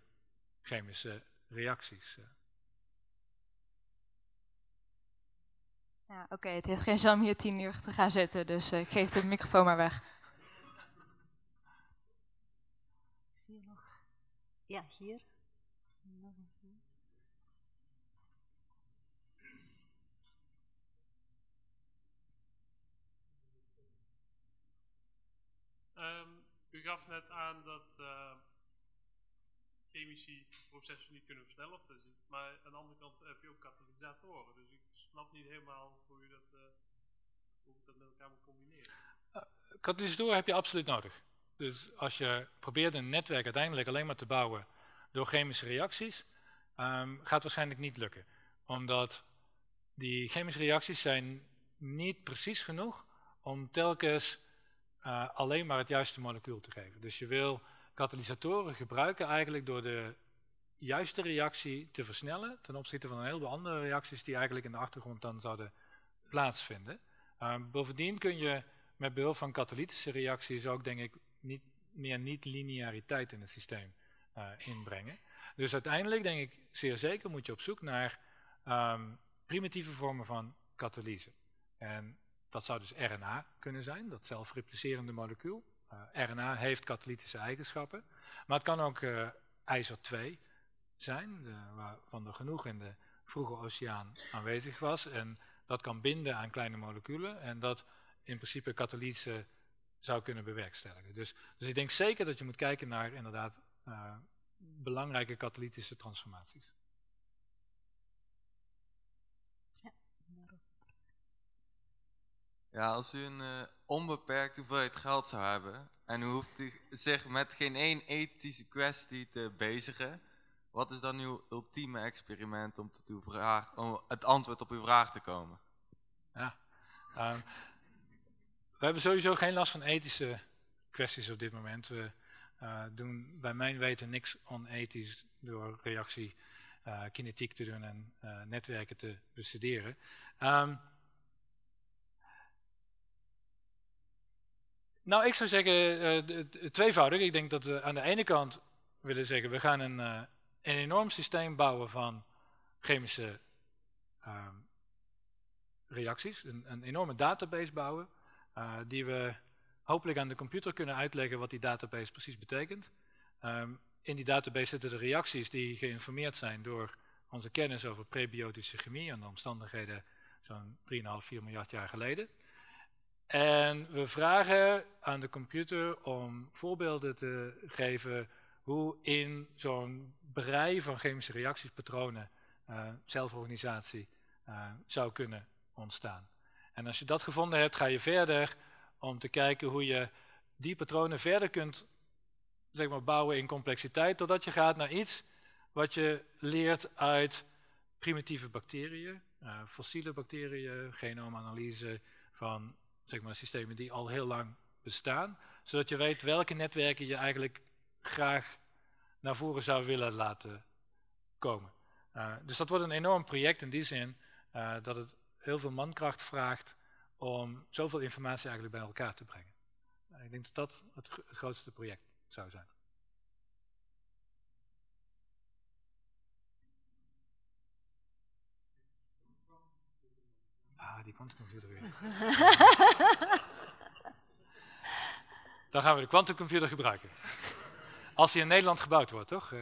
chemische reacties. Ja, oké, okay, het heeft geen zin om hier tien uur te gaan zitten, dus uh, ik geef de microfoon maar weg. Zie je nog? Ja, hier. Um, u gaf net aan dat uh, chemici processen niet kunnen versnellen, of dus, maar aan de andere kant heb je ook katalysatoren. Dus ik snap niet helemaal hoe je dat, uh, met elkaar moet combineren. Uh, katalysatoren heb je absoluut nodig. Dus als je probeert een netwerk uiteindelijk alleen maar te bouwen door chemische reacties, um, gaat waarschijnlijk niet lukken. Omdat die chemische reacties zijn niet precies genoeg om telkens uh, alleen maar het juiste molecuul te geven. Dus je wil katalysatoren gebruiken eigenlijk door de juiste reactie te versnellen ten opzichte van een heleboel andere reacties die eigenlijk in de achtergrond dan zouden plaatsvinden. Uh, bovendien kun je met behulp van katalytische reacties ook denk ik niet, meer niet-lineariteit in het systeem uh, inbrengen. Dus uiteindelijk denk ik zeer zeker moet je op zoek naar um, primitieve vormen van katalyse. En dat zou dus RNA kunnen zijn, dat zelfreplicerende molecuul. Uh, RNA heeft katalytische eigenschappen, maar het kan ook uh, ijzer 2 zijn, de, waarvan er genoeg in de vroege oceaan aanwezig was. En dat kan binden aan kleine moleculen en dat in principe katalyse zou kunnen bewerkstelligen. Dus, dus ik denk zeker dat je moet kijken naar inderdaad uh, belangrijke katalytische transformaties. Ja, als u een uh, onbeperkte hoeveelheid geld zou hebben en u hoeft u zich met geen één ethische kwestie te bezigen, Wat is dan uw ultieme experiment om, tot uw vraag, het antwoord op uw vraag te komen? Ja. Ehm, we hebben sowieso geen last van ethische kwesties op dit moment. We uh, doen bij mijn weten niks onethisch door reactie uh, kinetiek te doen en uh, netwerken te bestuderen. Um, nou, ik zou zeggen tweevoudig. Ik denk dat we aan de ene kant willen zeggen, we gaan een, een enorm systeem bouwen van chemische um, reacties. Een, een, enorme database bouwen, die we hopelijk aan de computer kunnen uitleggen wat die database precies betekent. Um, in die database zitten de reacties die geïnformeerd zijn door onze kennis over prebiotische chemie en de omstandigheden zo'n 3,5, 4 miljard jaar geleden. En we vragen aan de computer om voorbeelden te geven hoe in zo'n brei van chemische reactiespatronen zelforganisatie uh, zou kunnen ontstaan. En als je dat gevonden hebt, ga je verder om te kijken hoe je die patronen verder kunt zeg maar, bouwen in complexiteit, totdat je gaat naar iets wat je leert uit primitieve bacteriën, uh, fossiele bacteriën, genoomanalyse van zeg maar, systemen die al heel lang bestaan, zodat je weet welke netwerken je eigenlijk graag naar voren zou willen laten komen. Uh, dus dat wordt een enorm project in die zin uh, dat het heel veel mankracht vraagt om zoveel informatie eigenlijk bij elkaar te brengen. Ik denk dat dat het, het grootste project zou zijn. Ah, die kwantumcomputer weer. Dan gaan we de kwantumcomputer gebruiken. Als die in Nederland gebouwd wordt, toch?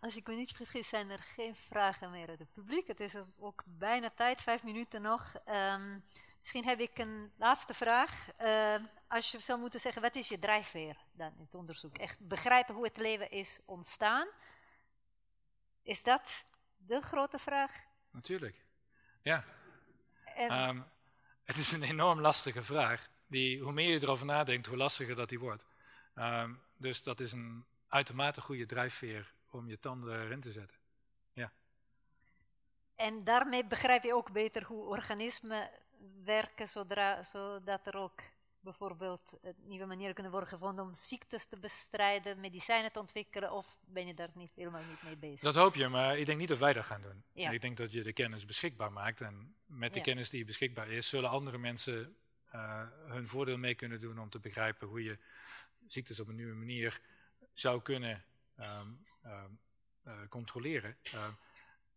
Als ik me niet vergis, zijn er geen vragen meer uit het publiek. Het is ook bijna tijd, vijf minuten nog. Um, misschien heb ik een laatste vraag. Uh, als je zou moeten zeggen, wat is je drijfveer dan in het onderzoek? Echt begrijpen hoe het leven is ontstaan. Is dat de grote vraag? Natuurlijk, ja. En... Um, het is een enorm lastige vraag. Die, hoe meer je erover nadenkt, hoe lastiger dat die wordt. Um, dus dat is een uitermate goede drijfveer om je tanden erin te zetten. Ja. En daarmee begrijp je ook beter hoe organismen werken, zodra, zodat er ook bijvoorbeeld nieuwe manieren kunnen worden gevonden om ziektes te bestrijden, medicijnen te ontwikkelen, of ben je daar niet, helemaal niet mee bezig? Dat hoop je, maar ik denk niet dat wij dat gaan doen. Ja. Ik denk dat je de kennis beschikbaar maakt en met de ja. kennis die beschikbaar is, zullen andere mensen uh, hun voordeel mee kunnen doen om te begrijpen hoe je ziektes op een nieuwe manier zou kunnen um, uh, uh, controleren. Uh,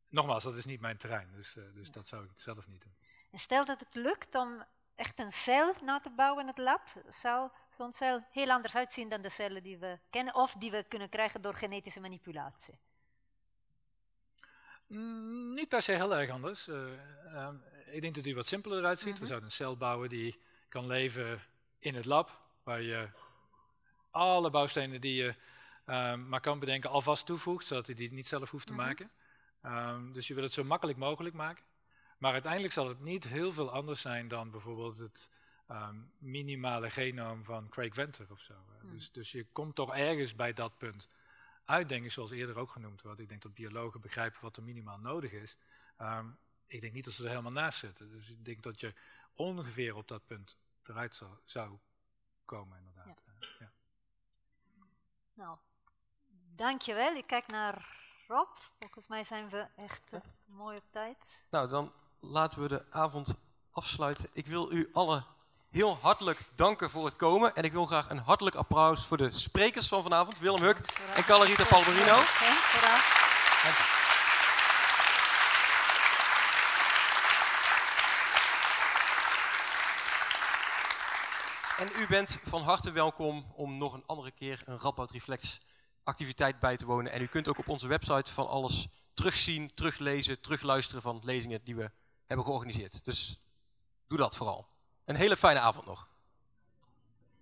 nogmaals, dat is niet mijn terrein, dus, dus ja. dat zou ik zelf niet doen. En stel dat het lukt om echt een cel na te bouwen in het lab, zou zo'n cel heel anders uitzien dan de cellen die we kennen of die we kunnen krijgen door genetische manipulatie. Mm, niet per se heel erg anders. Um, ik denk dat die wat simpeler eruit ziet. Mm -hmm. We zouden een cel bouwen die kan leven in het lab, waar je alle bouwstenen die je um, maar kan bedenken alvast toevoegt, zodat hij die niet zelf hoeft te mm -hmm. maken. Um, dus je wil het zo makkelijk mogelijk maken. Maar uiteindelijk zal het niet heel veel anders zijn dan bijvoorbeeld het um, minimale genoom van Craig Venter of zo. Mm. Dus, dus je komt toch ergens bij dat punt uit, denk ik, zoals eerder ook genoemd wordt. Ik denk dat biologen begrijpen wat er minimaal nodig is. ik denk niet dat ze er helemaal naast zitten. Dus ik denk dat je ongeveer op dat punt eruit zou, zou komen, inderdaad. Ja. Nou, dankjewel. Ik kijk naar Rob. Volgens mij zijn we echt uh, mooi op tijd. Nou, dan laten we de avond afsluiten. Ik wil u allen heel hartelijk danken voor het komen. En ik wil graag een hartelijk applaus voor de sprekers van vanavond. Willem Huk en Calarita Palmerino. En u bent van harte welkom om nog een andere keer een Radboud Reflex activiteit bij te wonen. En u kunt ook op onze website van alles terugzien, teruglezen, terugluisteren van lezingen die we hebben georganiseerd. Dus doe dat vooral. Een hele fijne avond nog.